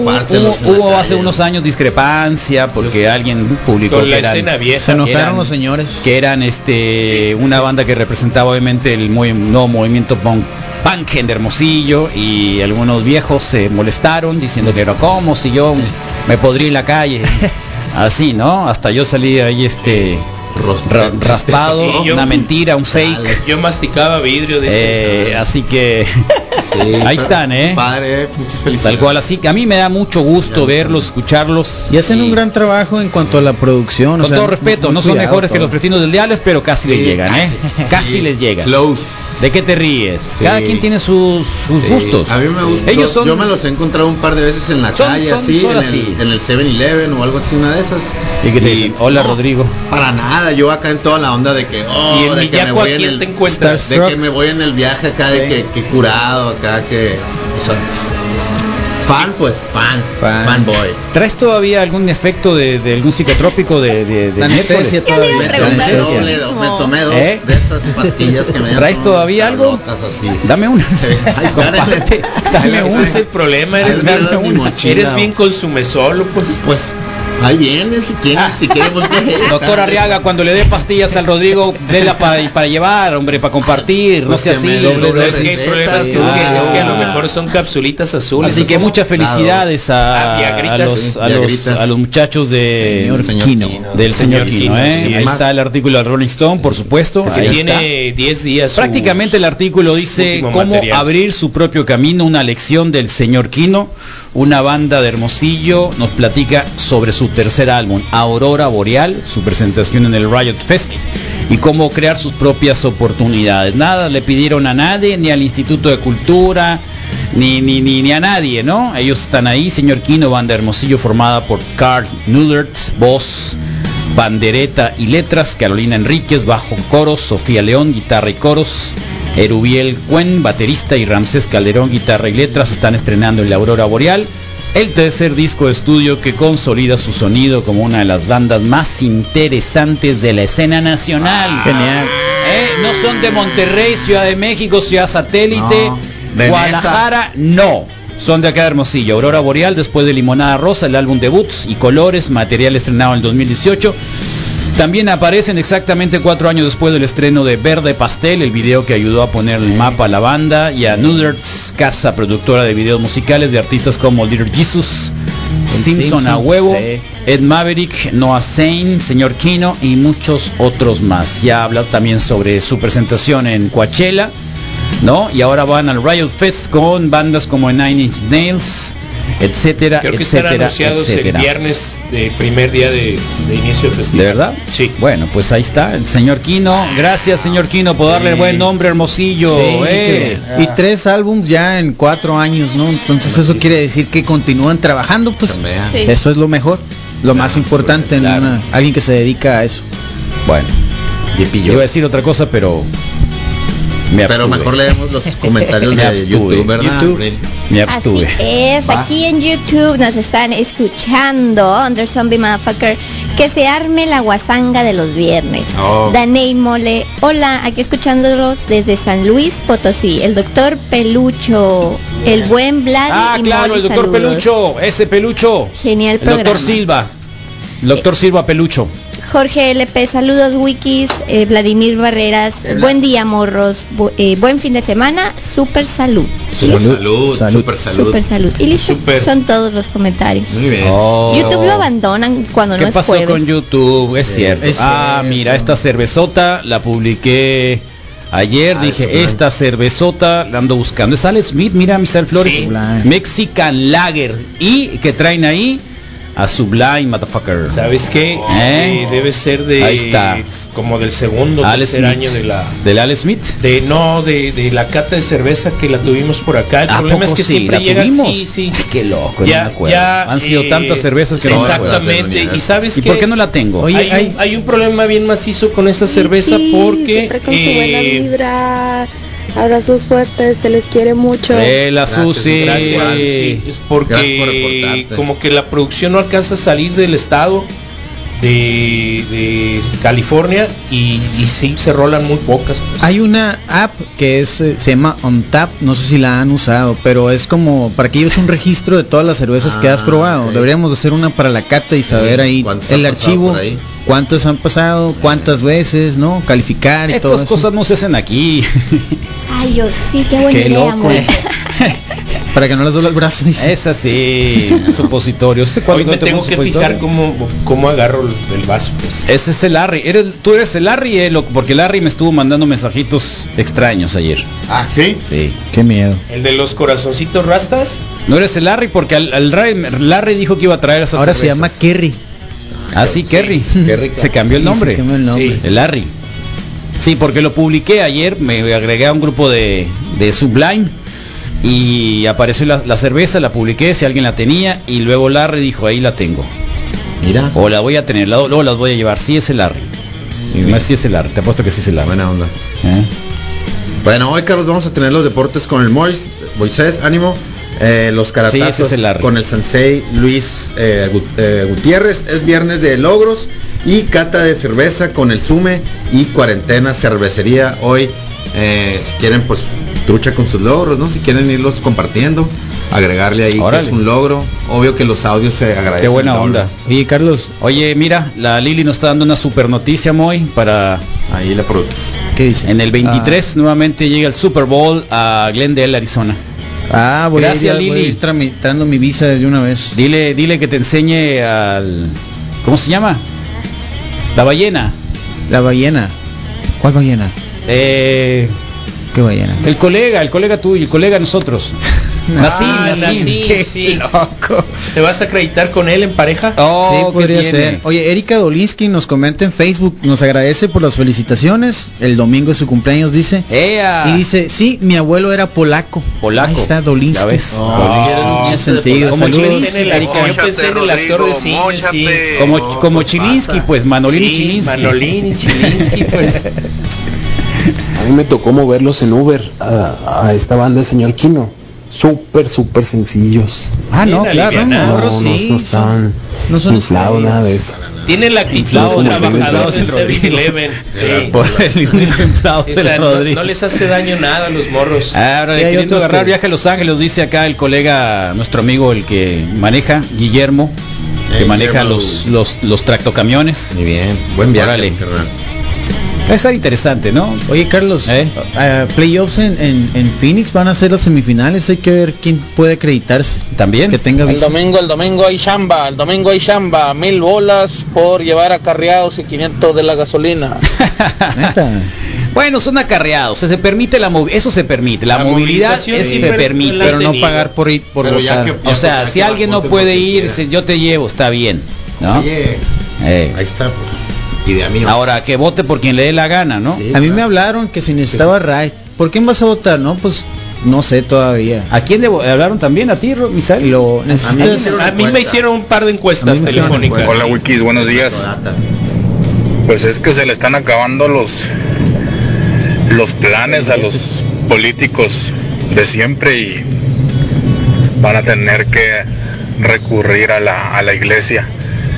hubo- hace unos años discrepancia porque alguien publicó Con que la eran, vieja. Se enojaron eran- los señores. que eran este una banda que representaba obviamente el muy, nuevo movimiento punk, punk en Hermosillo y algunos viejos se molestaron diciendo que era como si yo me podría en la calle así no hasta yo salí ahí este ra- raspado yo- una mentira un fake Yo masticaba vidrio de Eh, así que ahí están eh Padre, muchas felicidades. tal cual así que a mí me da mucho gusto verlos escucharlos Y hacen un gran trabajo en cuanto a la producción. o con sea, todo respeto, no son mejores que los vecinos del Diablo, pero casi les llegan, ¿eh? Casi Sí. les llegan. Close. ¿De qué te ríes? Sí. Cada quien tiene sus, sus Sí, gustos. A mí me gusta. Ellos son Yo me los he encontrado un par de veces en la Son- calle, son- así, son en, así. El, en el 7-Eleven o algo así, una de esas. y que te dicen, hola no, Rodrigo. Para nada, yo acá en toda la onda de que, oh, ¿Y en de que me voy en el, te de que me voy en el viaje acá, de que, que curado acá, que, o sea, fan pues, fan, Fan. fanboy. ¿Traes todavía algún efecto de, de algún psicotrópico de, de, de anestesia todavía. Me tomé, lo doble, mismo. me tomé dos ¿Eh? de esas pastillas que me dan ¿Traes todavía algo? así. Dame una. Ay, Comparte, dame una. es el problema, eres bien, mira mi mochila. eres bien consume solo, pues. Pues ahí viene, si quiere, si quiere voltear. Doctor Arriaga, cuando le dé pastillas al Rodrigo, déla para, para llevar, hombre, para compartir, no Pues sea así. que hay es, que, es que a lo Ah. mejor son capsulitas azules. Así que muchas felicidades Ah, a, los, sí, a, los, Viagritas. a los muchachos de Señor, señor Quino, Quino. del señor, Señor Quino, Quino, ¿eh? sí, Ahí es. está el artículo de Rolling Stone, por supuesto. Que ahí está. tiene 10 días. Prácticamente el artículo dice cómo material. abrir su propio camino, una lección del señor Quino, una banda de Hermosillo, nos platica sobre su tercer álbum, Aurora Boreal, su presentación en el Riot Fest y cómo crear sus propias oportunidades. Nada le pidieron a nadie, ni al Instituto de Cultura, ni, ni, ni, ni a nadie, ¿no? Ellos están ahí, señor Quino, banda Hermosillo formada por Carl Nullert, voz, bandereta y letras, Carolina Enríquez, bajo coros, Sofía León, guitarra y coros, Erubiel Cuen, baterista y Ramsés Calderón, guitarra y letras, están estrenando en la Aurora Boreal, el tercer disco de estudio que consolida su sonido como una de las bandas más interesantes de la escena nacional. Genial. ¿Eh? No son de Monterrey, Ciudad de México, Ciudad Satélite, No, Guadalajara, no. Son de acá de Hermosillo. Aurora Boreal, después de Limonada Rosa, el álbum debut y Colores, material estrenado en el 2018. También aparecen exactamente cuatro años después del estreno de Verde Pastel, el video que ayudó a poner el mapa a la banda, y a Nuderts, casa productora de videos musicales de artistas como Little Jesus, Simpson a huevo, sí. Ed Maverick, Noah Zane, Señor Kino y muchos otros más. Ya habla también sobre su presentación en Coachella, ¿no? Y ahora van al Riot Fest con bandas como Nine Inch Nails, etcétera, Creo que están etcétera, anunciados etcétera. el viernes de primer día de, de inicio de festival. ¿De verdad? Sí. Bueno, pues ahí está, el señor Quino. Gracias, señor Quino, por darle el buen nombre, Hermosillo. Sí, eh. que- y tres álbums ya en cuatro años, ¿no? Entonces eso quiere decir que continúan trabajando, pues. Sí. eso es lo mejor, lo más importante en claro. una- alguien que se dedica a eso. Bueno, iba a decir otra cosa, pero me Pero mejor leemos los comentarios Me de. YouTube, ¿verdad? YouTube. Me Así abstuve. es, Va. aquí en YouTube nos están escuchando, Under Zombie Motherfucker, que se arme la guasanga de los viernes. Oh. Daney Mole, hola, aquí escuchándolos desde San Luis Potosí, el doctor Pelucho, el buen Vlad Ah, y claro, el doctor saludos. Pelucho, ese Pelucho. Genial El programa. doctor Silva. El doctor Silva Pelucho. Jorge LP, saludos Wikis, eh, Vladimir Barreras, buen día morros, Bu- eh, buen fin de semana, super salud. Super salud, Salud. super salud. Super salud. Y listo, Super. son todos los comentarios. Muy bien. Oh. YouTube lo abandonan cuando ¿Qué no es pasó jueves. con YouTube? Es cierto. es ah, mira, esta cervezota la publiqué ayer. Ah, dije, esta cervezota la ando buscando. Es Ale Smith, mira, Misael Flores. Sí. Mexican Lager. Y que traen ahí a Sublime, motherfucker. ¿Sabes qué? ¿Eh? Eh, debe ser de Ahí está. como del segundo Ale tercer Smith. año de la ¿Del Ale Smith? de no de, de la cata de cerveza que la tuvimos por acá. El ¿A problema es que sí? siempre ¿La llega tuvimos? sí, sí. Ay, qué loco, Ya- no me acuerdo. ya, Han sido eh, tantas cervezas que sí, no. Exactamente. Y sabes ¿Y qué? por qué no la tengo? Oye, hay, hay- un, hay un problema bien macizo con esa cerveza porque siempre con su buena vibra. Abrazos fuertes, se les quiere mucho. La Gracias, Susi. Gracias, sí, es Gracias por porque como que la producción no alcanza a salir del estado de, de California y, y sí se rolan muy pocas. pues. Hay una app que es eh, se llama OnTap, no sé si la han usado, pero es como para que lleves un registro de todas las cervezas que has Ah, probado. Deberíamos de hacer una para la cata y saber ahí ¿Cuántas el archivo, ahí? cuántas han pasado, cuántas veces, ¿no? Calificar y todo Estas eso. cosas no se hacen aquí. Ay, Dios, sí, qué buena Qué idea, loco. Para que no les duele el brazo. Es así, supositorios. Hoy me tengo que fijar cómo, cómo agarro el, vaso. Pues. Ese es el Larry. Eres, tú eres el Larry, eh, loco, porque Larry me estuvo mandando mensajitos extraños ayer. Ah, ¿sí? Sí. Qué miedo. El de los corazoncitos rastas. No eres el Larry porque al, al Larry, Larry dijo que iba a traer esas Ahora se llama Kerry. Ah, sí, Kerry. Qué rico. Se cambió el Sí, nombre. se cambió el nombre. Sí, el Larry. Sí, porque lo publiqué ayer, me agregué a un grupo de, de Sublime y apareció la, la cerveza, la publiqué, si alguien la tenía, y luego Larry dijo, ahí la tengo. Mira. O la voy a tener, la- luego las voy a llevar. Sí es el Larry. Es más, sí es el Larry, te apuesto que sí es el Larry. Buena onda. ¿Eh? Bueno, hoy Carlos vamos a tener los deportes con el Mois, Moisés, ánimo. Eh, los Sí, caratazos ese es el con el sensei Luis eh, eh, Gutiérrez. Es viernes de logros y cata de cerveza con el Sume y cuarentena cervecería. Hoy, eh, si quieren, pues trucha con sus logros, ¿no? Si quieren irlos compartiendo, agregarle ahí que es un logro. Obvio que los audios se agradecen. Qué buena onda. Oye, Carlos, Oye, mira, la Lili nos está dando una super noticia, Moy, para Ahí la produces. ¿qué dice? en el 23 nuevamente llega el Super Bowl a Glendale, Arizona. Ah, voy Gracias, a ir, voy a Lili. ir tramitando mi visa desde una vez. Dile, dile que te enseñe al ¿cómo se llama? La ballena. La ballena. ¿Cuál ballena? Eh, ¿Qué ballena? el colega, el colega tuyo, el colega de nosotros. Ah, Qué sí. loco. ¿Te vas a acreditar con él en pareja? Oh, sí, ¿qué podría tiene? ser. Oye, Erika Dolinsky nos comenta en Facebook, nos agradece por las felicitaciones. El domingo es su cumpleaños, dice. ¡Ea! Y dice, sí, mi abuelo era polaco. Polaco. Ahí está Dolinsky. Ya ves. Oh, sentido. Como Chilinsky, en el- Erika. yo pensé en el actor de cine, sí. Como, como Chilinsky, pues Manolín y Sí, Chilinsky. Manolín y Chilinsky, pues. A mí me tocó moverlos en Uber a, a esta banda de señor Kino. Súper, súper sencillos. Ah, no, claro. alivianados. No, no, sí, no están no son inflados, nada de eso. Tiene la actitud Inflado Rodrigo. del 7-Eleven. Sí. Por el único inflado Sí, o sea, no, les hace daño nada a los morros. Ahora, Sí, hay agarrar que- viaje a Los Ángeles, dice acá el colega, nuestro amigo, el que maneja, Guillermo, que Eh, maneja Guillermo. los, los, los tractocamiones. Muy bien. Buen viaje. Órale. Estar interesante, ¿no? Oye, Carlos, ¿Eh? playoffs en, en, en Phoenix van a ser las semifinales. Hay que ver quién puede acreditarse. También. Que tenga El domingo, el domingo hay chamba, el domingo hay chamba, mil bolas por llevar acarreados y 500 de la gasolina. Neta. Bueno, son acarreados, se, se permite la movilidad, eso se permite, la, La movilidad es- se permite. Pero no pagar por ir por Pero ya votar. O sea, si alguien no puede ir, yo te llevo, está bien. ¿no? Oye, Eh, ahí está. Ahora, que vote por quien le dé la gana, ¿no? Sí, A mí claro. me hablaron que si necesitaba ride. ¿Por quién vas a votar? No, pues no sé todavía. ¿A quién le hablaron también? ¿A ti, Misael? Lo A mí, necesitas. a mí me hicieron un par de A encuestas telefónicas. Hola Wikis, buenos días. Pues es que se le están acabando los los planes a los políticos de siempre y van a tener que recurrir a la, a la iglesia.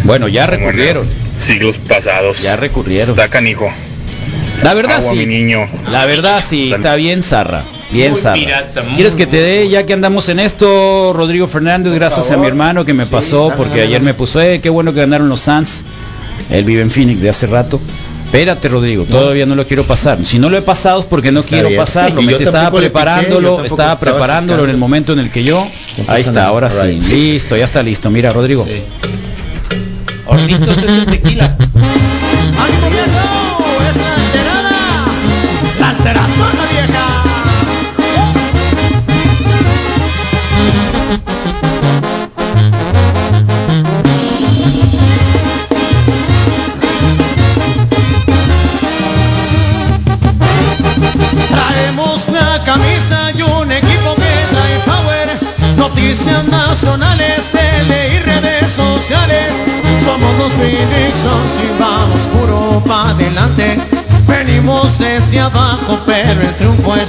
Bueno, ya recurrieron. Los Siglos pasados. Ya recurrieron. Está canijo. La verdad Agua, mi sí. niño. La verdad sí, está bien zarra. Bien Muy zarra. pirata, muy, ¿Quieres que te dé, ya que andamos en esto, Rodrigo Fernández, gracias a mi hermano que me Sí, pasó, dale, porque dale, ayer dale. me puso, eh, qué bueno que ganaron los Suns. Él vive en Phoenix de hace rato. Espérate, Rodrigo, todavía no lo quiero pasar. Si no lo he pasado es porque no Está quiero bien. pasarlo. Me estaba piqué, preparándolo, estaba estaba preparándolo en el momento en el que yo. Ahí está, nada. ahora sí. Listo, ya está listo. Mira, Rodrigo. Sí. Hornitos es el tequila. ¡Ánimo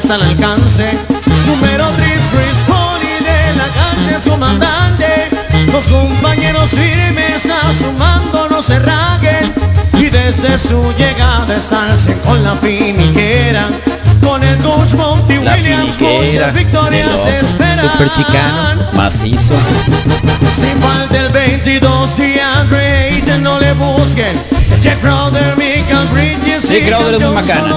está al alcance. Número 3, Chris Paul y de la calle su comandante. Los compañeros firmes a su mando no se raguen. desde su llegada estarse con la finiquera. Con el Coach Monty La Williams, muchas victorias se esperan. Super chicano. Macizo. Sin falta el 22 de Andre no le busquen. Jack Crowder, Michael Bridges, Sí, Crowder es Jones, macana.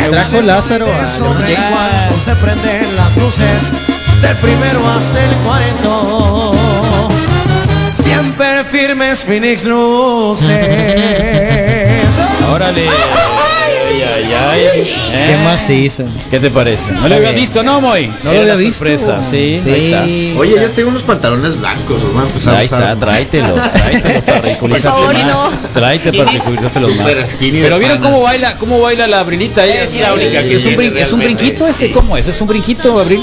Asusten. Trajo Lázaro a cuando se prenden las luces del primero hasta el cuarento. Siempre firmes Phoenix Luces. Órale. Ay. ¿Eh? ¿Qué más se hizo? ¿Qué te parece? ¿No lo habías bien. visto, no, Moy? No lo había visto. sorpresa, sí, Sí. ahí está. Oye, yo tengo unos pantalones blancos, los voy a empezar Ahí a está, tráetelos, tráetelos para ridiculizarte Por favor, más. Tráete para ridiculizártelos más. Super skinny de Pero vieron cómo baila, cómo baila la Abrilita ella. Es la única que es un, es un brinquito ese. ¿cómo es? ¿Es un brinquito, Abril?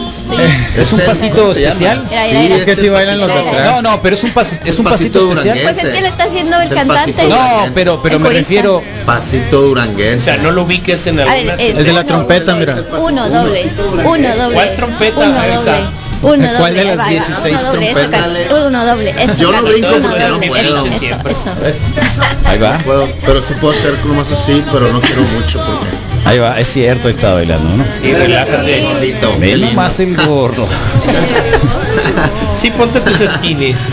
Es un el- pasito especial. Mira, mira, mira. Es que si bailan los de atrás. No, no, pero es un, pas- es un pasito especial. Pues es que lo está haciendo el Es el cantante. pasito. No, pero, pero El me refiero. Pasito O duranguense. sea, no lo ubiques en A ver, alguna... es El de la uno, trompeta, mira. Uno doble, uno doble. ¿Cuál trompeta? Uno Ahí doble. está. Uno doble. ¿Cuál de las ahí va, ahí va, 16 uno doble, eso, trompetas? Uno doble. eso, Yo no brinco porque no puedo. eso. Ahí va, Puedo, pero sí puedo hacer como más así, pero no quiero mucho porque. Ahí va, es cierto, ahí está bailando, ¿no? Sí, relájate. Gordito, qué Ve lindo. nomás el gordo. Sí, ponte tus skins.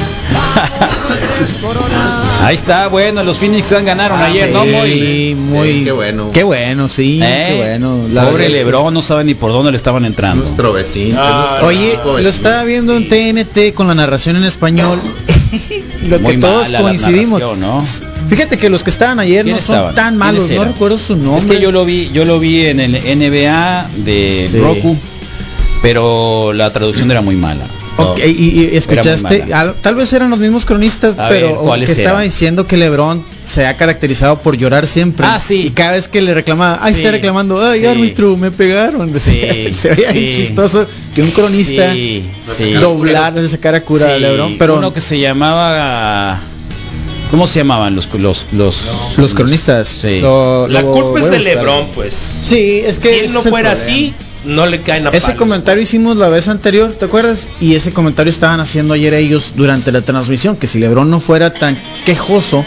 Ahí está, bueno, los Phoenix Suns ganaron ayer, ¿no, muy. Sí, qué bueno. Qué bueno, sí, ¿Eh? qué bueno. La Pobre Lebron no sabe ni por dónde le estaban entrando. Nuestro vecino. Ah, nuestro Oye, vecino. lo estaba viendo en TNT con la narración en español. lo Muy que todos coincidimos. Fíjate que los que estaban ayer no ¿Quiénes son estaban? tan malos, ¿Quiénes no recuerdo su nombre. Es que yo lo vi, yo lo vi en el NBA de Sí. Roku, pero la traducción era muy mala. Ok, y, y escuchaste, tal vez eran los mismos cronistas, A pero ver, ¿cuáles que estaban eran? diciendo que LeBron se ha caracterizado por llorar siempre. Ah, sí. Y cada vez que le reclamaba, ay, Sí, está reclamando, ay, sí. árbitro, me pegaron. Sí, se veía chistoso que un cronista Sí, sí. doblar de esa cara cura a LeBron, pero uno que se llamaba ¿Cómo se llamaban los los los, los cronistas. Sí. lo- La lo culpa es a de. Lebron, pues. Sí, es que Si él no fuera problema. así, no le caen a Ese palos. comentario hicimos la vez anterior, ¿te acuerdas? Y ese comentario estaban haciendo ayer ellos durante la transmisión, que si LeBron no fuera tan quejoso,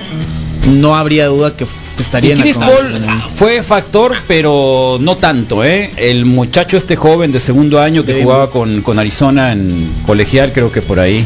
no habría duda que estaría en la Paul fue factor, pero no tanto, ¿eh? El muchacho este joven de segundo año que David. jugaba con, con Arizona en colegial, creo que por ahí.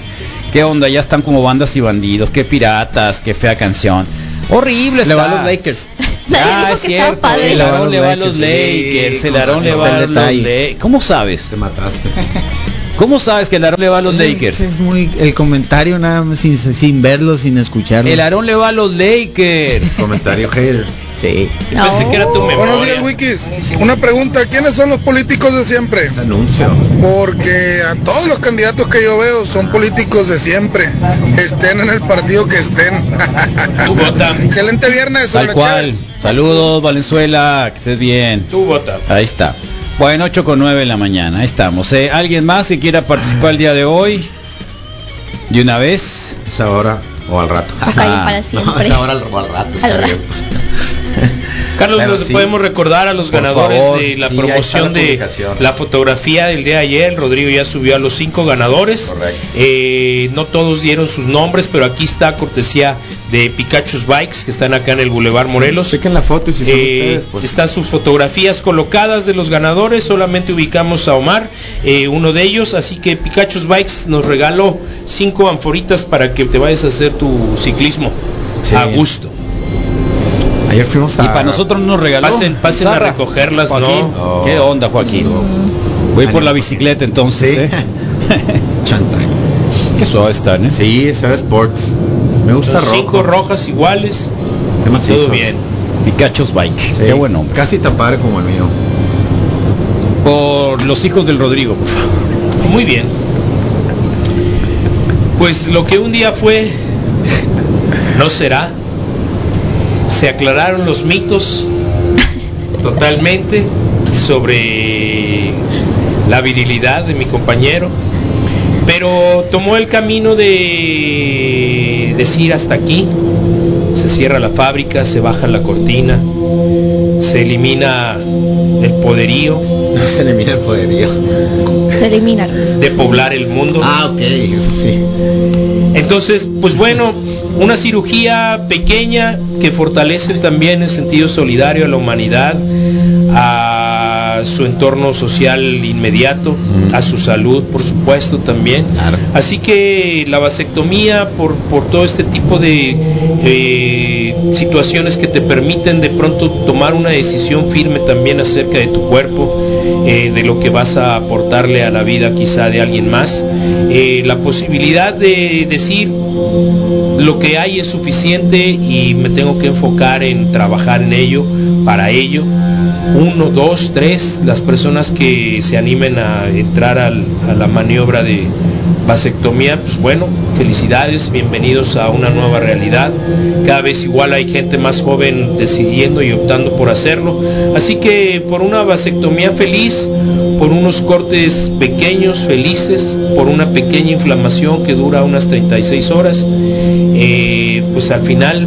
¿Qué onda? Ya están como bandas y bandidos, qué piratas, qué fea canción. Horrible Le va a está. los Lakers. Nadie Ah, dijo es cierto. padre. El Aarón le va a los Lakers, El Aarón le va a los. Lakers. ¿Cómo sabes? Te mataste. ¿Cómo sabes que el Aarón le va a los Lakers? Es muy el comentario nada más sin, sin verlo, sin escucharlo. El Aarón le va a los Lakers. Comentario hater. Sí. Yo pensé que era tu memoria. Buenos días, Wikis. Una pregunta, ¿quiénes son los políticos de siempre? Anuncio. Porque a todos los candidatos que yo veo son políticos de siempre. Estén en el partido que estén. Tú vota. Excelente viernes, Tal cual. Saludos, Valenzuela, que estés bien. Tú vota. Ahí está. Bueno, 8 con 9 de la mañana. Ahí estamos. ¿eh? ¿Alguien más que quiera participar el día de hoy? De una vez. Es ahora o al rato. Ah, para No, siempre. es ahora o al rato. está Al bien, rato. Carlos, Pero nos sí. podemos recordar a los ganadores favor, de la sí, promoción la de la fotografía del día de ayer. Rodrigo ya subió a los cinco ganadores. Correcto. Eh, no todos dieron sus nombres, pero aquí está cortesía de Pikachu's Bikes que están acá en el Boulevard Morelos. Chequen la foto y si son Eh, ustedes, pues. Están sus fotografías colocadas de los ganadores, solamente ubicamos a Omar, eh, uno de ellos, así que Pikachu's Bikes nos regaló cinco anforitas para que te vayas a hacer tu ciclismo Sí. a gusto. Ayer fuimos a. Y para nosotros nos regaló. Pasen, pasen a recogerlas, Joaquín. ¿no? ¿Qué onda, Joaquín? Voy por la bicicleta entonces, Sí. ¿eh? Chanta. Qué suave están, ¿eh? Sí, es Sports. Me gusta rojo. cinco rojas iguales. Todo bien. Pikachu's Bike. Sí, Qué buen hombre. Casi tan padre como el mío. Por los hijos del Rodrigo, por favor. Muy bien. Pues lo que un día fue, no será. Se aclararon los mitos totalmente sobre la virilidad de mi compañero, pero tomó el camino de decir hasta aquí, se cierra la fábrica, se baja la cortina, se elimina el poderío No se le mira el poderío. Se eliminaron. de poblar el mundo. Ah, ok, eso sí. Entonces, pues bueno, una cirugía pequeña que fortalece también en sentido solidario a la humanidad, su entorno social inmediato, a su salud, por supuesto, también. Así que la vasectomía, por, por todo este tipo de eh, situaciones que te permiten de pronto tomar una decisión firme también acerca de tu cuerpo, eh, de lo que vas a aportarle a la vida quizá de alguien más, eh, la posibilidad de decir lo que hay es suficiente y me tengo que enfocar en trabajar en ello, para ello. Uno, dos, tres, las personas que se animen a entrar a la maniobra de vasectomía, pues bueno, felicidades, bienvenidos a una nueva realidad. Cada vez igual hay gente más joven decidiendo y optando por hacerlo. Así que por una vasectomía feliz, por unos cortes pequeños, felices, por una pequeña inflamación que dura unas 36 horas, eh, pues al final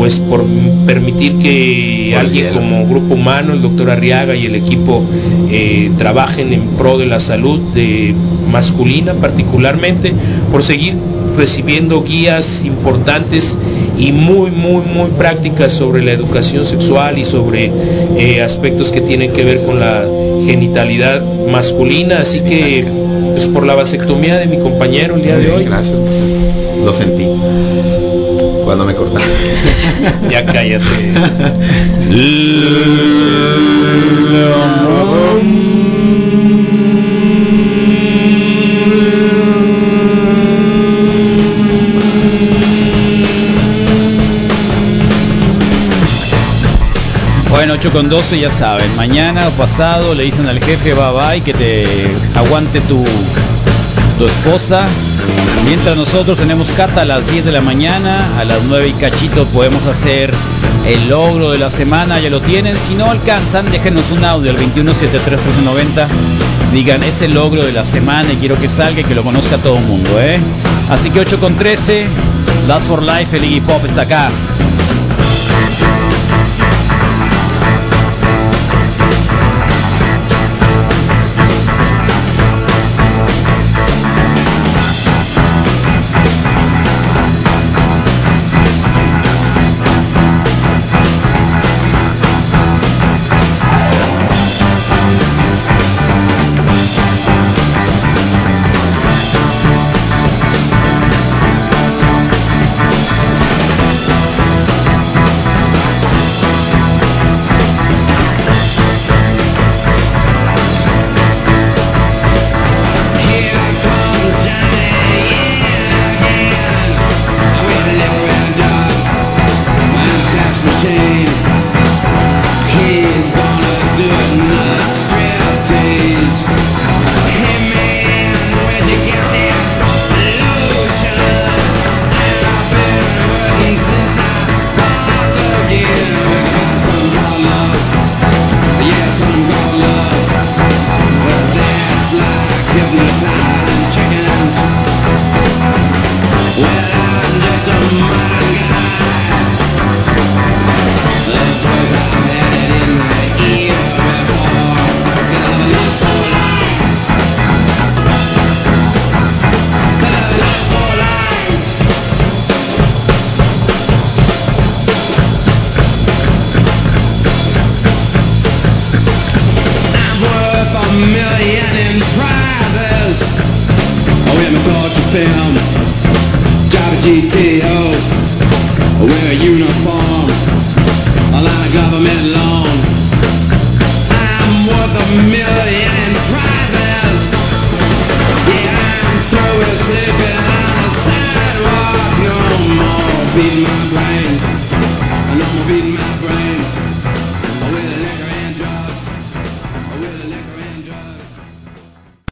pues por permitir que alguien como Grupo Humano, el doctor Arriaga y el equipo eh, trabajen en pro de la salud de masculina particularmente, por seguir recibiendo guías importantes y muy, muy, muy prácticas sobre la educación sexual y sobre eh, aspectos que tienen que ver con la genitalidad masculina. Así que, pues por la vasectomía de mi compañero el día de hoy. Gracias. Lo sentí. Cuando me cortaron. ya cállate. Bueno, 8 con 12 ya saben, mañana o pasado le dicen al jefe bye bye que te aguante tu, tu esposa. Mientras nosotros tenemos cata a las 10 de la mañana, a las 9 y cachito podemos hacer el logro de la semana, ya lo tienen. Si no alcanzan, déjenos un audio al 21731390. Digan, es el logro de la semana y quiero que salga y que lo conozca todo el mundo, ¿eh? Así que 8 con 13, Last for Life, el Iggy Pop está acá.